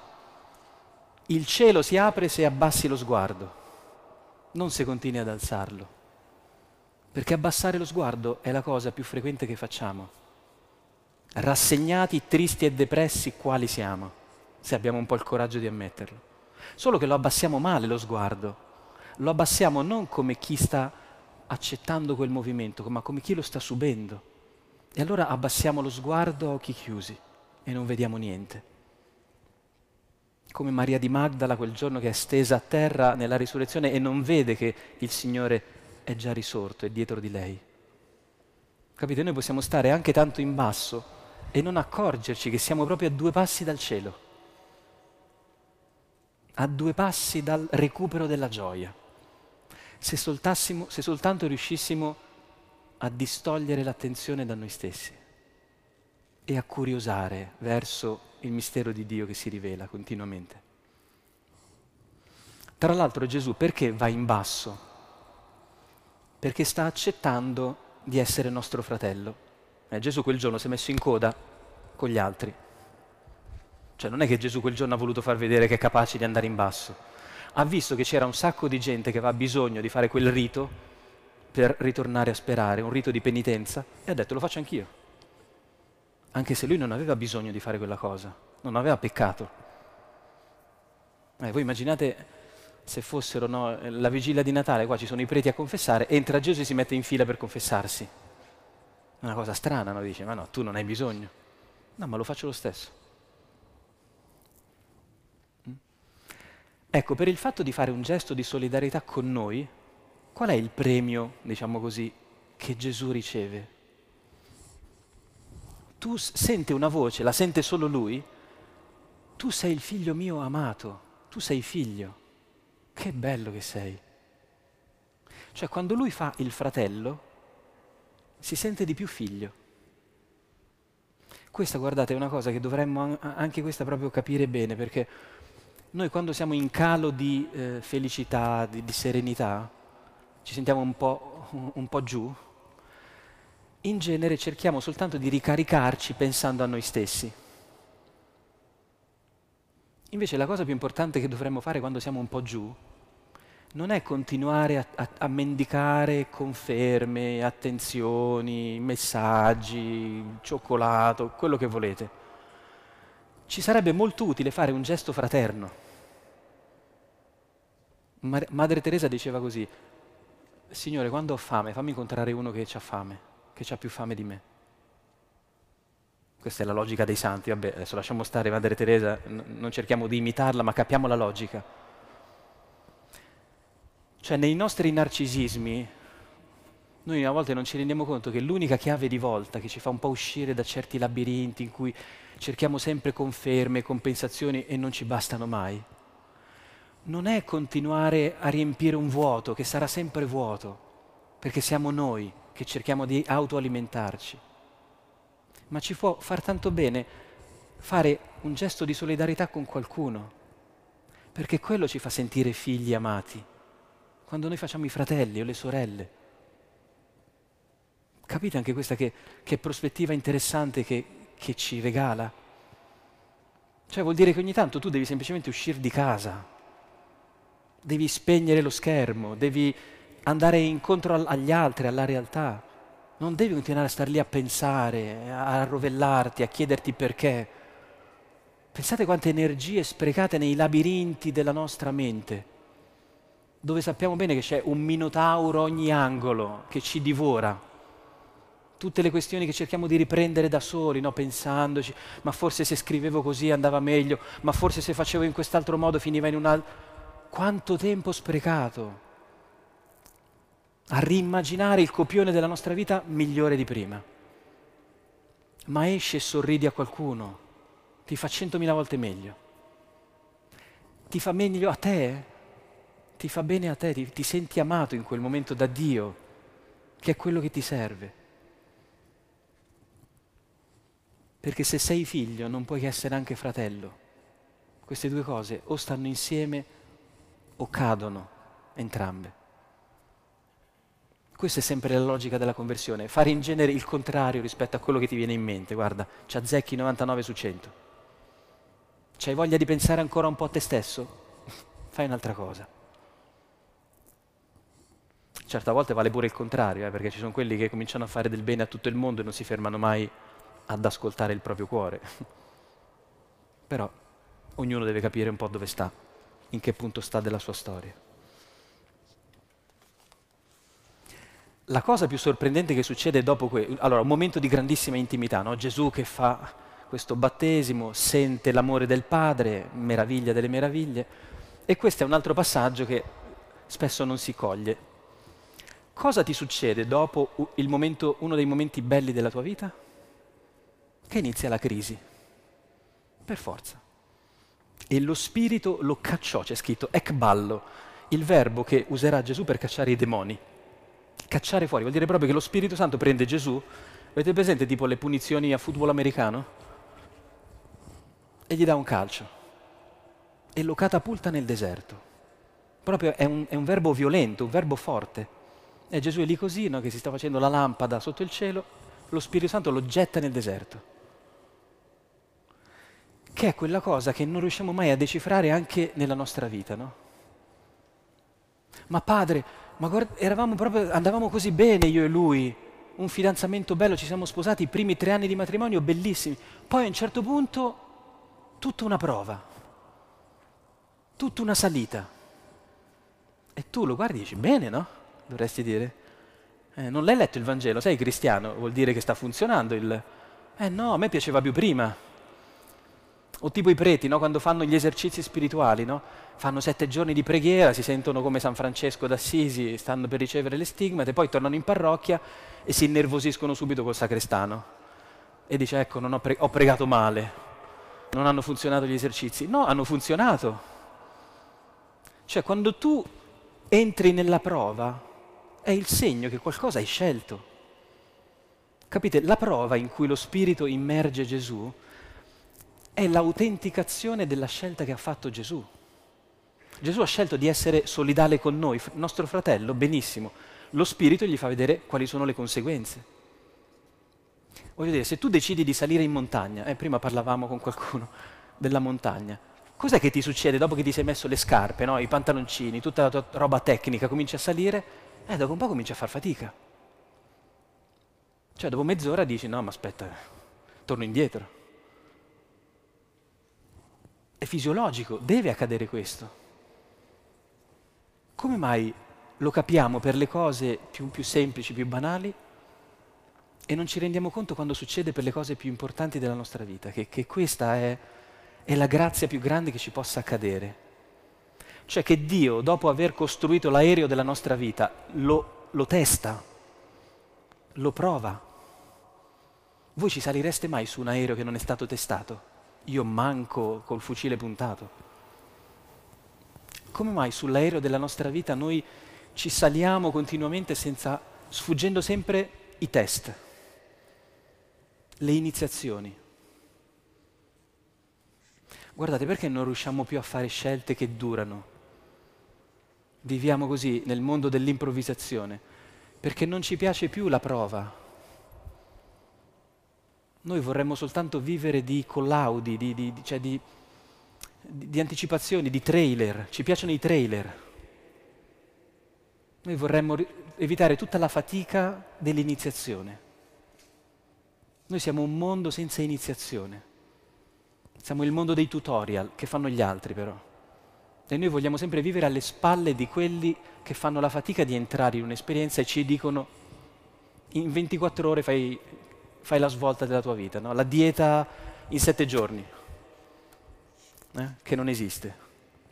A: Il cielo si apre se abbassi lo sguardo, non se continui ad alzarlo. Perché abbassare lo sguardo è la cosa più frequente che facciamo. Rassegnati, tristi e depressi quali siamo, se abbiamo un po' il coraggio di ammetterlo. Solo che lo abbassiamo male lo sguardo. Lo abbassiamo non come chi sta accettando quel movimento, ma come chi lo sta subendo. E allora abbassiamo lo sguardo a occhi chiusi e non vediamo niente. Come Maria di Magdala quel giorno che è stesa a terra nella risurrezione e non vede che il Signore è già risorto, è dietro di lei. Capite? Noi possiamo stare anche tanto in basso e non accorgerci che siamo proprio a due passi dal cielo, a due passi dal recupero della gioia se, se soltanto riuscissimo a distogliere l'attenzione da noi stessi e a curiosare verso il mistero di Dio che si rivela continuamente. Tra l'altro Gesù perché va in basso? Perché sta accettando di essere nostro fratello. Eh, Gesù quel giorno si è messo in coda con gli altri. Cioè non è che Gesù quel giorno ha voluto far vedere che è capace di andare in basso ha visto che c'era un sacco di gente che aveva bisogno di fare quel rito per ritornare a sperare, un rito di penitenza, e ha detto lo faccio anch'io. Anche se lui non aveva bisogno di fare quella cosa, non aveva peccato. Eh, voi immaginate se fossero no, la vigilia di Natale, qua ci sono i preti a confessare, entra Gesù e si mette in fila per confessarsi. Una cosa strana, no? Dice, ma no, tu non hai bisogno. No, ma lo faccio lo stesso. Ecco, per il fatto di fare un gesto di solidarietà con noi, qual è il premio, diciamo così, che Gesù riceve? Tu sente una voce, la sente solo lui? Tu sei il figlio mio amato, tu sei figlio. Che bello che sei. Cioè, quando lui fa il fratello, si sente di più figlio. Questa, guardate, è una cosa che dovremmo anche questa proprio capire bene, perché noi quando siamo in calo di eh, felicità, di, di, serenità, ci sentiamo un po', un, un po' giù, in genere cerchiamo soltanto di ricaricarci pensando a noi stessi. Invece la cosa più importante che dovremmo fare quando siamo un po' giù non è continuare a, a, a, mendicare conferme, attenzioni, messaggi, cioccolato, quello che volete. Ci sarebbe molto utile fare un gesto fraterno. Madre Teresa diceva così, Signore, quando ho fame, fammi incontrare uno che ha fame, che ha più fame di me. Questa è la logica dei santi, vabbè, adesso lasciamo stare Madre Teresa, n- non cerchiamo di imitarla, ma capiamo la logica. Cioè nei nostri narcisismi noi a volte non ci rendiamo conto che l'unica chiave di volta che ci fa un po' uscire da certi labirinti in cui cerchiamo sempre conferme, compensazioni e non ci bastano mai, non è continuare a riempire un vuoto che sarà sempre vuoto, perché siamo noi che cerchiamo di autoalimentarci, ma ci può far tanto bene fare un gesto di solidarietà con qualcuno, perché quello ci fa sentire figli amati. Quando noi facciamo i fratelli o le sorelle. Capite anche questa che, che prospettiva interessante che, che ci regala? Cioè vuol dire che ogni tanto tu devi semplicemente uscire di casa, devi spegnere lo schermo, devi andare incontro agli altri, alla realtà. Non devi continuare a star lì a pensare, a rovellarti, a chiederti perché. Pensate quante energie sprecate nei labirinti della nostra mente dove sappiamo bene che c'è un minotauro ogni angolo che ci divora. Tutte le questioni che cerchiamo di riprendere da soli, no? pensandoci, ma forse se scrivevo così andava meglio, ma forse se facevo in quest'altro modo finiva in un altro. Quanto tempo sprecato a rimmaginare il copione della nostra vita migliore di prima. Ma esci e sorridi a qualcuno, ti fa centomila volte meglio. Ti fa meglio a te ti fa bene a te, ti, ti senti amato in quel momento da Dio, che è quello che ti serve. Perché se sei figlio non puoi essere anche fratello. Queste due cose o stanno insieme o cadono entrambe. Questa è sempre la logica della conversione, fare in genere il contrario rispetto a quello che ti viene in mente. Guarda, ci azzecchi 99 su 100. C'hai voglia di pensare ancora un po' a te stesso? (laughs) Fai un'altra cosa. Certe volte vale pure il contrario, eh, perché ci sono quelli che cominciano a fare del bene a tutto il mondo e non si fermano mai ad ascoltare il proprio cuore. (laughs) Però ognuno deve capire un po' dove sta, in che punto sta della sua storia. La cosa più sorprendente che succede dopo questo, allora un momento di grandissima intimità, no? Gesù che fa questo battesimo, sente l'amore del Padre, meraviglia delle meraviglie, e questo è un altro passaggio che spesso non si coglie. Cosa ti succede dopo momento, uno dei momenti belli della tua vita? Che inizia la crisi. Per forza. E lo spirito lo cacciò, c'è scritto ekballo, il verbo che userà Gesù per cacciare i demoni. Cacciare fuori, vuol dire proprio che lo Spirito Santo prende Gesù, avete presente tipo le punizioni a football americano? E gli dà un calcio e lo catapulta nel deserto. Proprio è un, è un verbo violento, un verbo forte. E Gesù è lì così, no, che si sta facendo la lampada sotto il cielo, lo Spirito Santo lo getta nel deserto. Che è quella cosa che non riusciamo mai a decifrare anche nella nostra vita, no? Ma padre, ma guarda, proprio, andavamo così bene io e lui, un fidanzamento bello, ci siamo sposati, i primi tre anni di matrimonio bellissimi. Poi a un certo punto tutta una prova, tutta una salita. E tu lo guardi e dici, bene, no? Dovresti dire. Eh, non l'hai letto il Vangelo, sei cristiano, vuol dire che sta funzionando il... Eh no, a me piaceva più prima. O tipo i preti, no? quando fanno gli esercizi spirituali, no? fanno sette giorni di preghiera, si sentono come San Francesco d'Assisi, stanno per ricevere le stigmate, poi tornano in parrocchia e si innervosiscono subito col sacrestano. E dice, ecco, ho, pre- ho pregato male, non hanno funzionato gli esercizi. No, hanno funzionato. Cioè, quando tu entri nella prova, è il segno che qualcosa hai scelto. Capite? La prova in cui lo Spirito immerge Gesù è l'autenticazione della scelta che ha fatto Gesù. Gesù ha scelto di essere solidale con noi, nostro fratello, benissimo. Lo Spirito gli fa vedere quali sono le conseguenze. Voglio dire, se tu decidi di salire in montagna, eh, prima parlavamo con qualcuno della montagna, cos'è che ti succede dopo che ti sei messo le scarpe, no? i pantaloncini, tutta la tua roba tecnica, cominci a salire? Eh, dopo un po' cominci a far fatica. Cioè, dopo mezz'ora dici, no, ma aspetta, torno indietro. È fisiologico, deve accadere questo. Come mai lo capiamo per le cose più, più, semplici, più banali e non ci rendiamo conto quando succede per le cose più importanti della nostra vita? Che, che questa è, è la grazia più grande che ci possa accadere. Cioè che Dio, dopo aver costruito l'aereo della nostra vita, lo, lo testa, lo prova. Voi ci salireste mai su un aereo che non è stato testato? Io manco col fucile puntato. Come mai sull'aereo della nostra vita noi ci saliamo continuamente senza, sfuggendo sempre i test, le iniziazioni? Guardate, perché non riusciamo più a fare scelte che durano? Viviamo così nel mondo dell'improvvisazione, perché non ci piace più la prova, noi vorremmo soltanto vivere di collaudi, di, di, cioè di, di anticipazioni, di trailer. Ci piacciono i trailer. Noi vorremmo evitare tutta la fatica dell'iniziazione. Noi siamo un mondo senza iniziazione. Siamo il mondo dei tutorial che fanno gli altri però. E noi vogliamo sempre vivere alle spalle di quelli che fanno la fatica di entrare in un'esperienza e ci dicono in 24 ore fai fai la svolta della tua vita, no? la dieta in sette giorni, eh? che non esiste,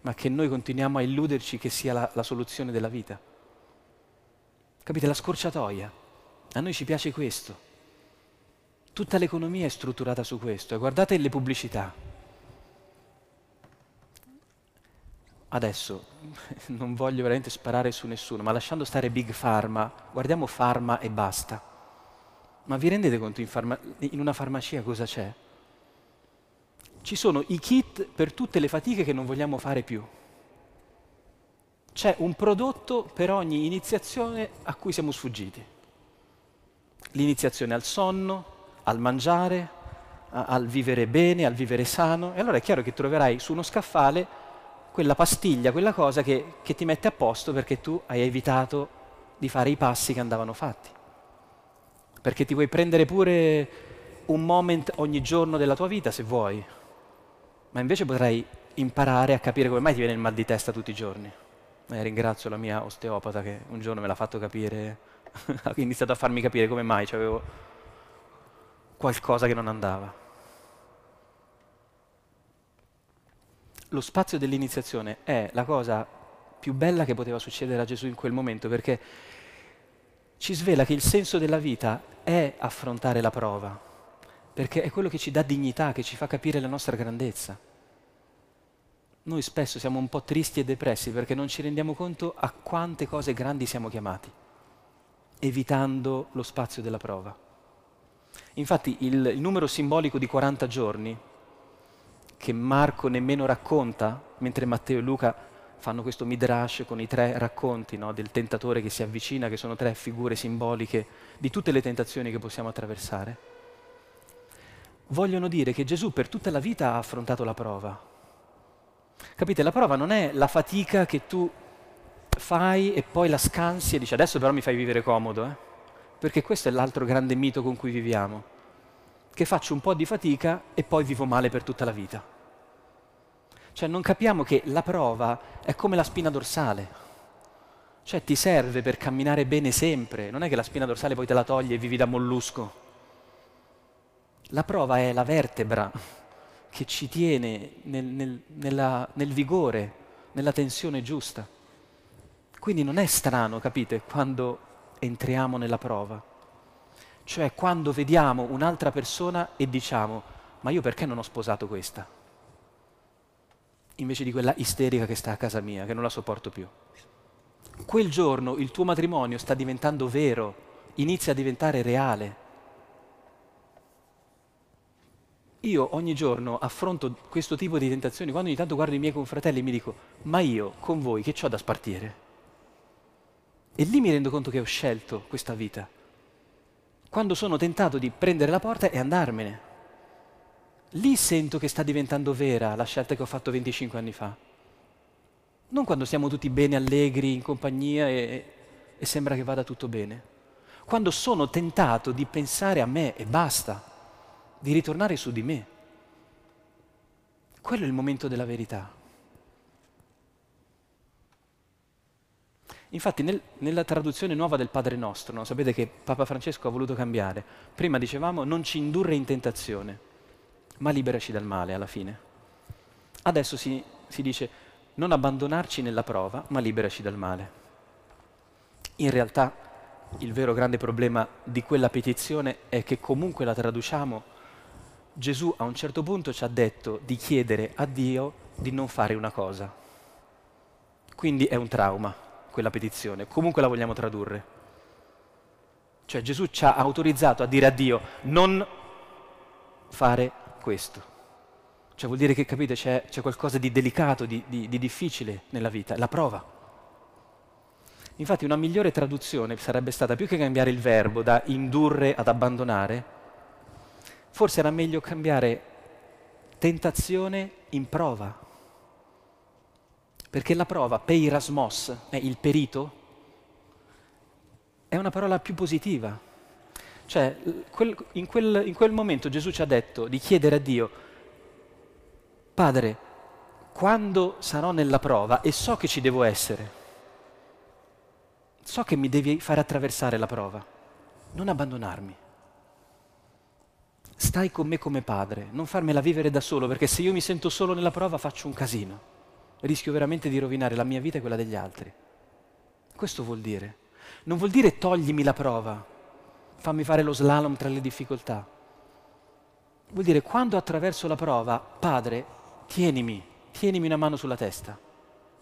A: ma che noi continuiamo a illuderci che sia la, la soluzione della vita. Capite? La scorciatoia. A noi ci piace questo. Tutta l'economia è strutturata su questo. Guardate le pubblicità. Adesso (laughs) non voglio veramente sparare su nessuno, ma lasciando stare Big Pharma, guardiamo Pharma e basta. Ma vi rendete conto in, farma- in una farmacia cosa c'è? Ci sono i kit per tutte le fatiche che non vogliamo fare più. C'è un prodotto per ogni iniziazione a cui siamo sfuggiti. L'iniziazione al sonno, al mangiare, a- al vivere bene, al vivere sano. E allora è chiaro che troverai su uno scaffale quella pastiglia, quella cosa che, che ti mette a posto perché tu hai evitato di fare i passi che andavano fatti perché ti vuoi prendere pure un moment ogni giorno della tua vita se vuoi, ma invece potrai imparare a capire come mai ti viene il mal di testa tutti i giorni. Eh, ringrazio la mia osteopata che un giorno me l'ha fatto capire, (laughs) ha iniziato a farmi capire come mai cioè avevo qualcosa che non andava. Lo spazio dell'iniziazione è la cosa più bella che poteva succedere a Gesù in quel momento perché ci svela che il senso della vita è affrontare la prova, perché è quello che ci dà dignità, che ci fa capire la nostra grandezza. Noi spesso siamo un po' tristi e depressi perché non ci rendiamo conto a quante cose grandi siamo chiamati, evitando lo spazio della prova. Infatti il, il numero simbolico di 40 giorni, che Marco nemmeno racconta, mentre Matteo e Luca fanno questo midrash con i tre racconti no, del tentatore che si avvicina, che sono tre figure simboliche di tutte le tentazioni che possiamo attraversare. Vogliono dire che Gesù per tutta la vita ha affrontato la prova. Capite? La prova non è la fatica che tu fai e poi la scansi e dici adesso però mi fai vivere comodo, eh? perché questo è l'altro grande mito con cui viviamo, che faccio un po' di fatica e poi vivo male per tutta la vita. Cioè non capiamo che la prova è come la spina dorsale, cioè ti serve per camminare bene sempre, non è che la spina dorsale poi te la togli e vivi da mollusco. La prova è la vertebra che ci tiene nel, nel, nella, nel vigore, nella tensione giusta. Quindi non è strano, capite, quando entriamo nella prova. Cioè quando vediamo un'altra persona e diciamo, ma io perché non ho sposato questa? Invece di quella isterica che sta a casa mia, che non la sopporto più. Quel giorno il tuo matrimonio sta diventando vero, inizia a diventare reale. Io ogni giorno affronto questo tipo di tentazioni, quando ogni tanto guardo i miei confratelli e mi dico, ma io con voi che ho da spartire? E lì mi rendo conto che ho scelto questa vita. Quando sono tentato di prendere la porta e andarmene. Lì sento che sta diventando vera la scelta che ho fatto 25 anni fa. Non quando siamo tutti bene, allegri, in compagnia e, e sembra che vada tutto bene. Quando sono tentato di pensare a me e basta di ritornare su di me. Quello è il momento della verità. Infatti nel, nella traduzione nuova del Padre Nostro, no? sapete che Papa Francesco ha voluto cambiare. Prima dicevamo non ci indurre in tentazione, ma liberaci dal male alla fine. Adesso si, si dice non abbandonarci nella prova, ma liberaci dal male. In realtà il vero grande problema di quella petizione è che comunque la traduciamo Gesù a un certo punto ci ha detto di chiedere a Dio di non fare una cosa. Quindi è un trauma quella petizione, comunque la vogliamo tradurre. Cioè Gesù ci ha autorizzato a dire a Dio non fare questo. Cioè vuol dire che, capite, c'è, c'è qualcosa di delicato, di, di, di difficile nella vita, la prova. Infatti una migliore traduzione sarebbe stata più che cambiare il verbo da indurre ad abbandonare, forse era meglio cambiare tentazione in prova. Perché la prova, peirasmos, è il perito, è una parola più positiva. Cioè, quel, in, quel, in quel momento Gesù ci ha detto di chiedere a Dio, Padre, quando sarò nella prova e so che ci devo essere, so che mi devi fare attraversare la prova, non abbandonarmi stai con me come padre, non farmela vivere da solo, perché se io mi sento solo nella prova faccio un casino. Rischio veramente di rovinare la mia vita e quella degli altri. Questo vuol dire. Non vuol dire toglimi la prova, fammi fare lo slalom tra le difficoltà. Vuol dire quando attraverso la prova, padre, tienimi, tienimi una mano sulla testa.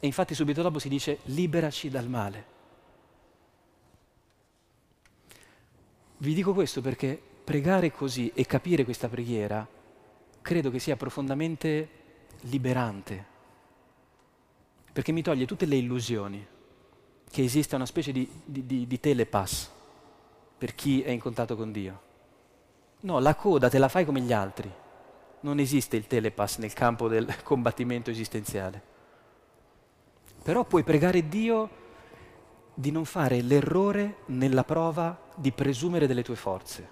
A: E infatti subito dopo si dice liberaci dal male. Vi dico questo perché pregare così e capire questa preghiera credo che sia profondamente liberante, perché mi toglie tutte le illusioni che esista una specie di, di, di, di telepass per chi è in contatto con Dio. No, la coda te la fai come gli altri. Non esiste il telepass nel campo del (laughs) combattimento esistenziale. Però puoi pregare Dio di non fare l'errore nella prova di presumere delle tue forze.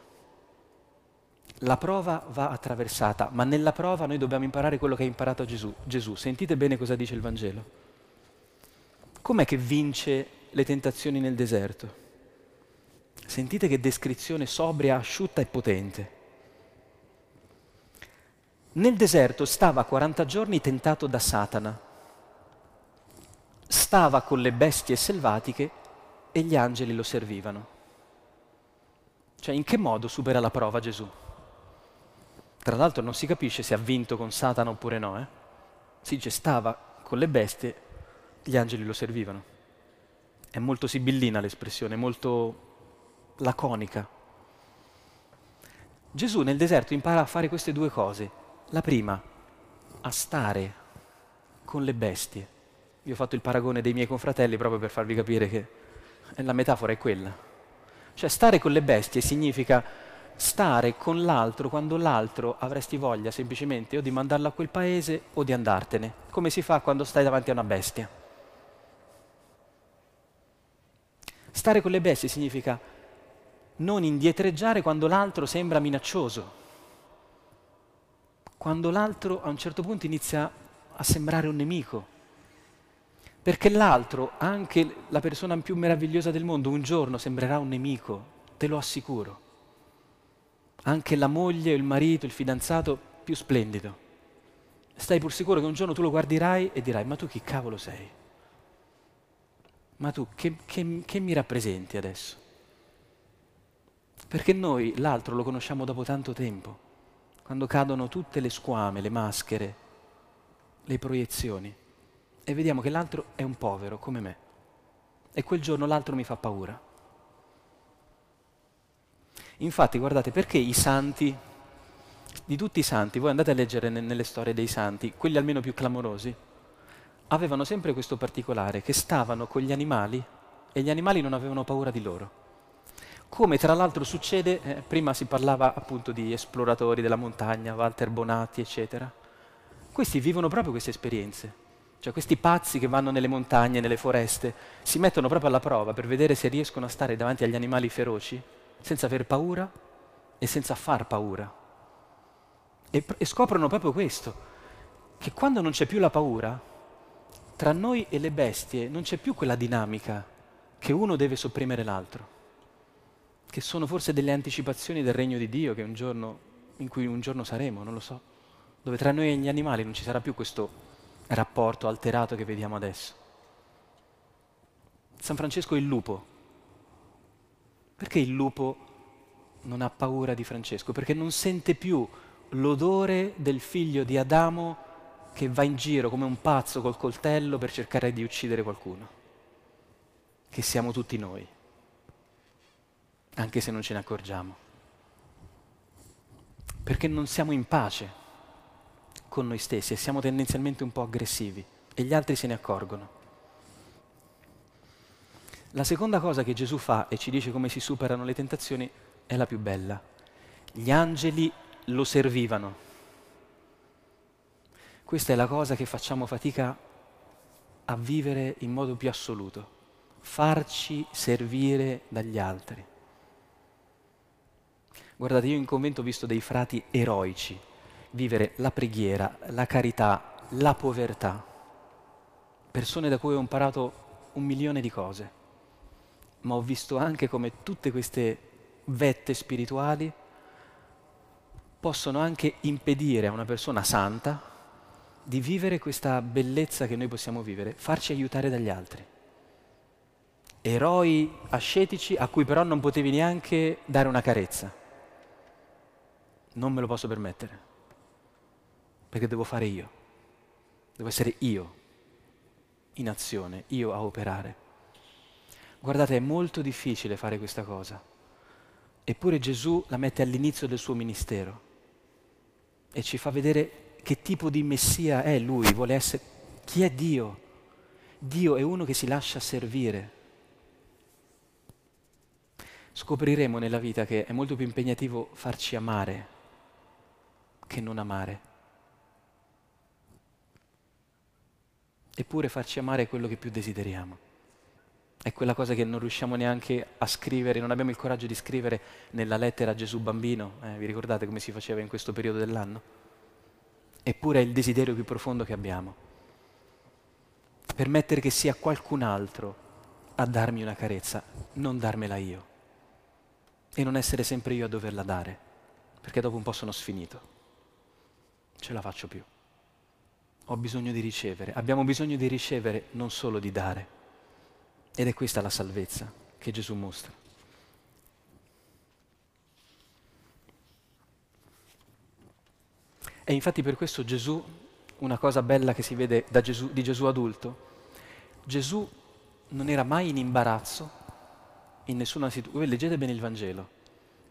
A: La prova va attraversata, ma nella prova noi dobbiamo imparare quello che ha imparato Gesù. Gesù, sentite bene cosa dice il Vangelo. Com'è che vince le tentazioni nel deserto? Sentite che descrizione sobria, asciutta e potente. Nel deserto stava 40 giorni tentato da Satana. Stava con le bestie selvatiche e gli angeli lo servivano. Cioè, in che modo supera la prova Gesù? Tra l'altro non si capisce se ha vinto con Satana oppure no. Eh? Si dice stava con le bestie, gli angeli lo servivano. È molto sibillina l'espressione, molto laconica. Gesù nel deserto impara a fare queste due cose. La prima, a stare con le bestie. Io ho fatto il paragone dei miei confratelli proprio per farvi capire che la metafora è quella. Cioè stare con le bestie significa stare con l'altro quando l'altro avresti voglia semplicemente o di mandarlo a quel paese o di andartene, come si fa quando stai davanti a una bestia. Stare con le bestie significa non indietreggiare quando l'altro sembra minaccioso, quando l'altro a un certo punto inizia a sembrare un nemico, perché l'altro, anche la persona più meravigliosa del mondo, un giorno sembrerà un nemico, te lo assicuro. Anche la moglie, il marito, il fidanzato più splendido. Stai pur sicuro che un giorno tu lo guarderai e dirai, ma tu chi cavolo sei? Ma tu che, che, che mi rappresenti adesso? Perché noi l'altro lo conosciamo dopo tanto tempo, quando cadono tutte le squame, le maschere, le proiezioni, e vediamo che l'altro è un povero come me. E quel giorno l'altro mi fa paura. Infatti, guardate, perché i santi, di tutti i santi, voi andate a leggere nelle storie dei santi, quelli almeno più clamorosi, avevano sempre questo particolare, che stavano con gli animali e gli animali non avevano paura di loro. Come tra l'altro succede, eh, prima si parlava appunto di esploratori della montagna, Walter Bonatti, eccetera. Questi vivono proprio queste esperienze. Cioè questi pazzi che vanno nelle montagne, nelle foreste, si mettono proprio alla prova per vedere se riescono a stare davanti agli animali feroci senza aver paura e senza far paura. E, e scoprono proprio questo, che quando non c'è più la paura, tra noi e le bestie non c'è più quella dinamica che uno deve sopprimere l'altro che sono forse delle anticipazioni del regno di Dio giorno, in cui un giorno saremo, non lo so, dove tra noi e gli animali non ci sarà più questo rapporto alterato che vediamo adesso. San Francesco è il lupo. Perché il lupo non ha paura di Francesco? Perché non sente più l'odore del figlio di Adamo che va in giro come un pazzo col coltello per cercare di uccidere qualcuno, che siamo tutti noi anche se non ce ne accorgiamo. Perché non siamo in pace con noi stessi e siamo tendenzialmente un po' aggressivi e gli altri se ne accorgono. La seconda cosa che Gesù fa e ci dice come si superano le tentazioni è la più bella. Gli angeli lo servivano. Questa è la cosa che facciamo fatica a vivere in modo più assoluto, farci servire dagli altri. Guardate, io in convento ho visto dei frati eroici vivere la preghiera, la carità, la povertà. Persone da cui ho imparato un milione di cose, ma ho visto anche come tutte queste vette spirituali possono anche impedire a una persona santa di vivere questa bellezza che noi possiamo vivere, farci aiutare dagli altri. Eroi ascetici a cui però non potevi neanche dare una carezza non me lo posso permettere, perché devo fare io, devo essere io in azione, io a operare. Guardate, è molto difficile fare questa cosa, eppure Gesù la mette all'inizio del suo ministero e ci fa vedere che tipo di Messia è lui, vuole essere, chi è Dio? Dio è uno che si lascia servire. Scopriremo nella vita che è molto più impegnativo farci amare che non amare. Eppure farci amare è quello che più desideriamo. È quella cosa che non riusciamo neanche a scrivere, non abbiamo il coraggio di scrivere nella lettera a Gesù bambino. Eh, vi ricordate come si faceva in questo periodo dell'anno? Eppure è il desiderio più profondo che abbiamo. Permettere che sia qualcun altro a darmi una carezza, non darmela io. E non essere sempre io a doverla dare, perché dopo un po' sono sfinito ce la faccio più. Ho bisogno di ricevere, abbiamo bisogno di ricevere, non solo di dare. Ed è questa la salvezza che Gesù mostra. E infatti per questo Gesù, una cosa bella che si vede Gesù, di Gesù adulto, Gesù non era mai in imbarazzo in nessuna situazione. Leggete bene il Vangelo.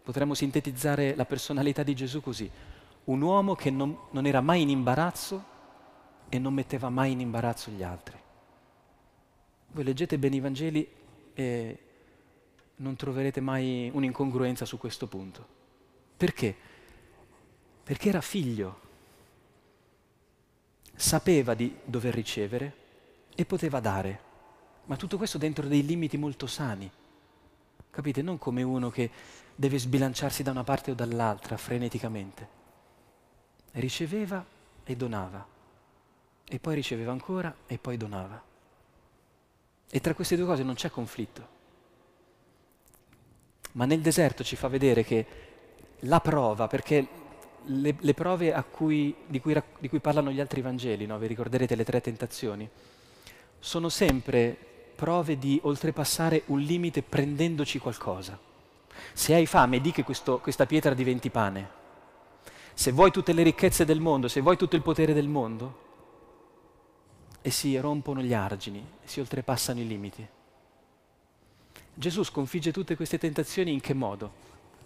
A: Potremmo sintetizzare la personalità di Gesù così un uomo che non, non era mai in imbarazzo e non metteva mai in imbarazzo gli altri. Voi leggete bene i Vangeli e non troverete mai un'incongruenza su questo punto. Perché? Perché era figlio, sapeva di dover ricevere e poteva dare, ma tutto questo dentro dei limiti molto sani, Capite? Non come uno che deve sbilanciarsi da una parte o dall'altra freneticamente. Riceveva e donava, e poi riceveva ancora e poi donava. E tra queste due cose non c'è conflitto. Ma nel deserto ci fa vedere che la prova, perché le, le prove cui, di, cui, di, cui, parlano gli altri Vangeli, no? vi ricorderete le tre tentazioni, sono sempre prove di oltrepassare un limite prendendoci qualcosa. Se hai fame, di che questo, questa pietra diventi pane. Se vuoi tutte le ricchezze del mondo, se vuoi tutto il potere del mondo, e si rompono gli argini, si oltrepassano i limiti. Gesù sconfigge tutte queste tentazioni in che modo?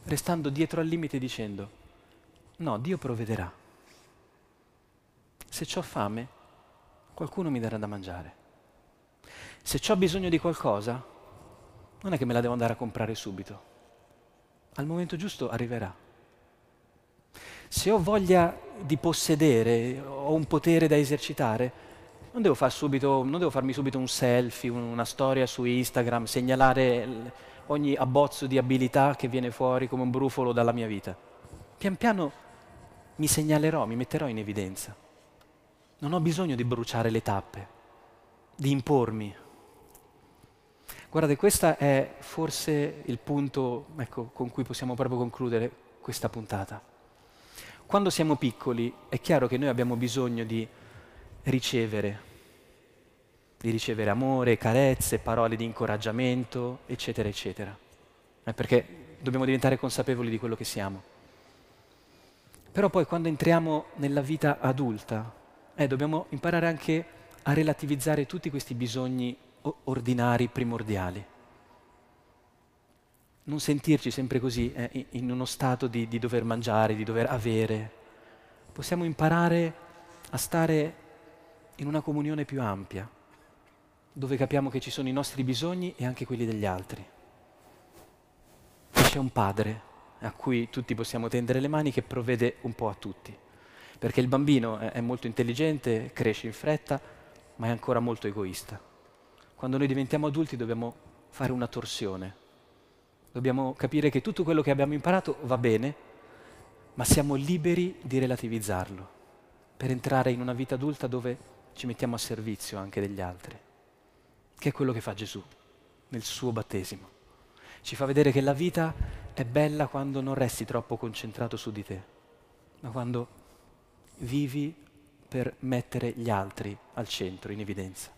A: Restando dietro al limite dicendo, no, Dio provvederà. Se ho fame, qualcuno mi darà da mangiare. Se ho bisogno di qualcosa, non è che me la devo andare a comprare subito. Al momento giusto arriverà. Se ho voglia di possedere, ho un potere da esercitare, non devo, far subito, non devo farmi subito un selfie, una storia su Instagram, segnalare ogni abbozzo di abilità che viene fuori come un brufolo dalla mia vita. Pian piano mi segnalerò, mi metterò in evidenza. Non ho bisogno di bruciare le tappe, di impormi. Guardate, questo è forse il punto ecco, con cui possiamo proprio concludere questa puntata. Quando siamo piccoli è chiaro che noi abbiamo bisogno di ricevere, di ricevere amore, carezze, parole di incoraggiamento, eccetera, eccetera. Eh, perché dobbiamo diventare consapevoli di quello che siamo. Però poi quando entriamo nella vita adulta, eh, dobbiamo imparare anche a relativizzare tutti questi bisogni ordinari, primordiali. Non sentirci sempre così, eh, in uno stato di, di dover mangiare, di dover avere. Possiamo imparare a stare in una comunione più ampia, dove capiamo che ci sono i nostri bisogni e anche quelli degli altri. E c'è un padre a cui tutti possiamo tendere le mani che provvede un po' a tutti. Perché il bambino è molto intelligente, cresce in fretta, ma è ancora molto egoista. Quando noi diventiamo adulti dobbiamo fare una torsione. Dobbiamo capire che tutto quello che abbiamo imparato va bene, ma siamo liberi di relativizzarlo per entrare in una vita adulta dove ci mettiamo a servizio anche degli altri, che è quello che fa Gesù nel suo battesimo. Ci fa vedere che la vita è bella quando non resti troppo concentrato su di te, ma quando vivi per mettere gli altri al centro, in evidenza.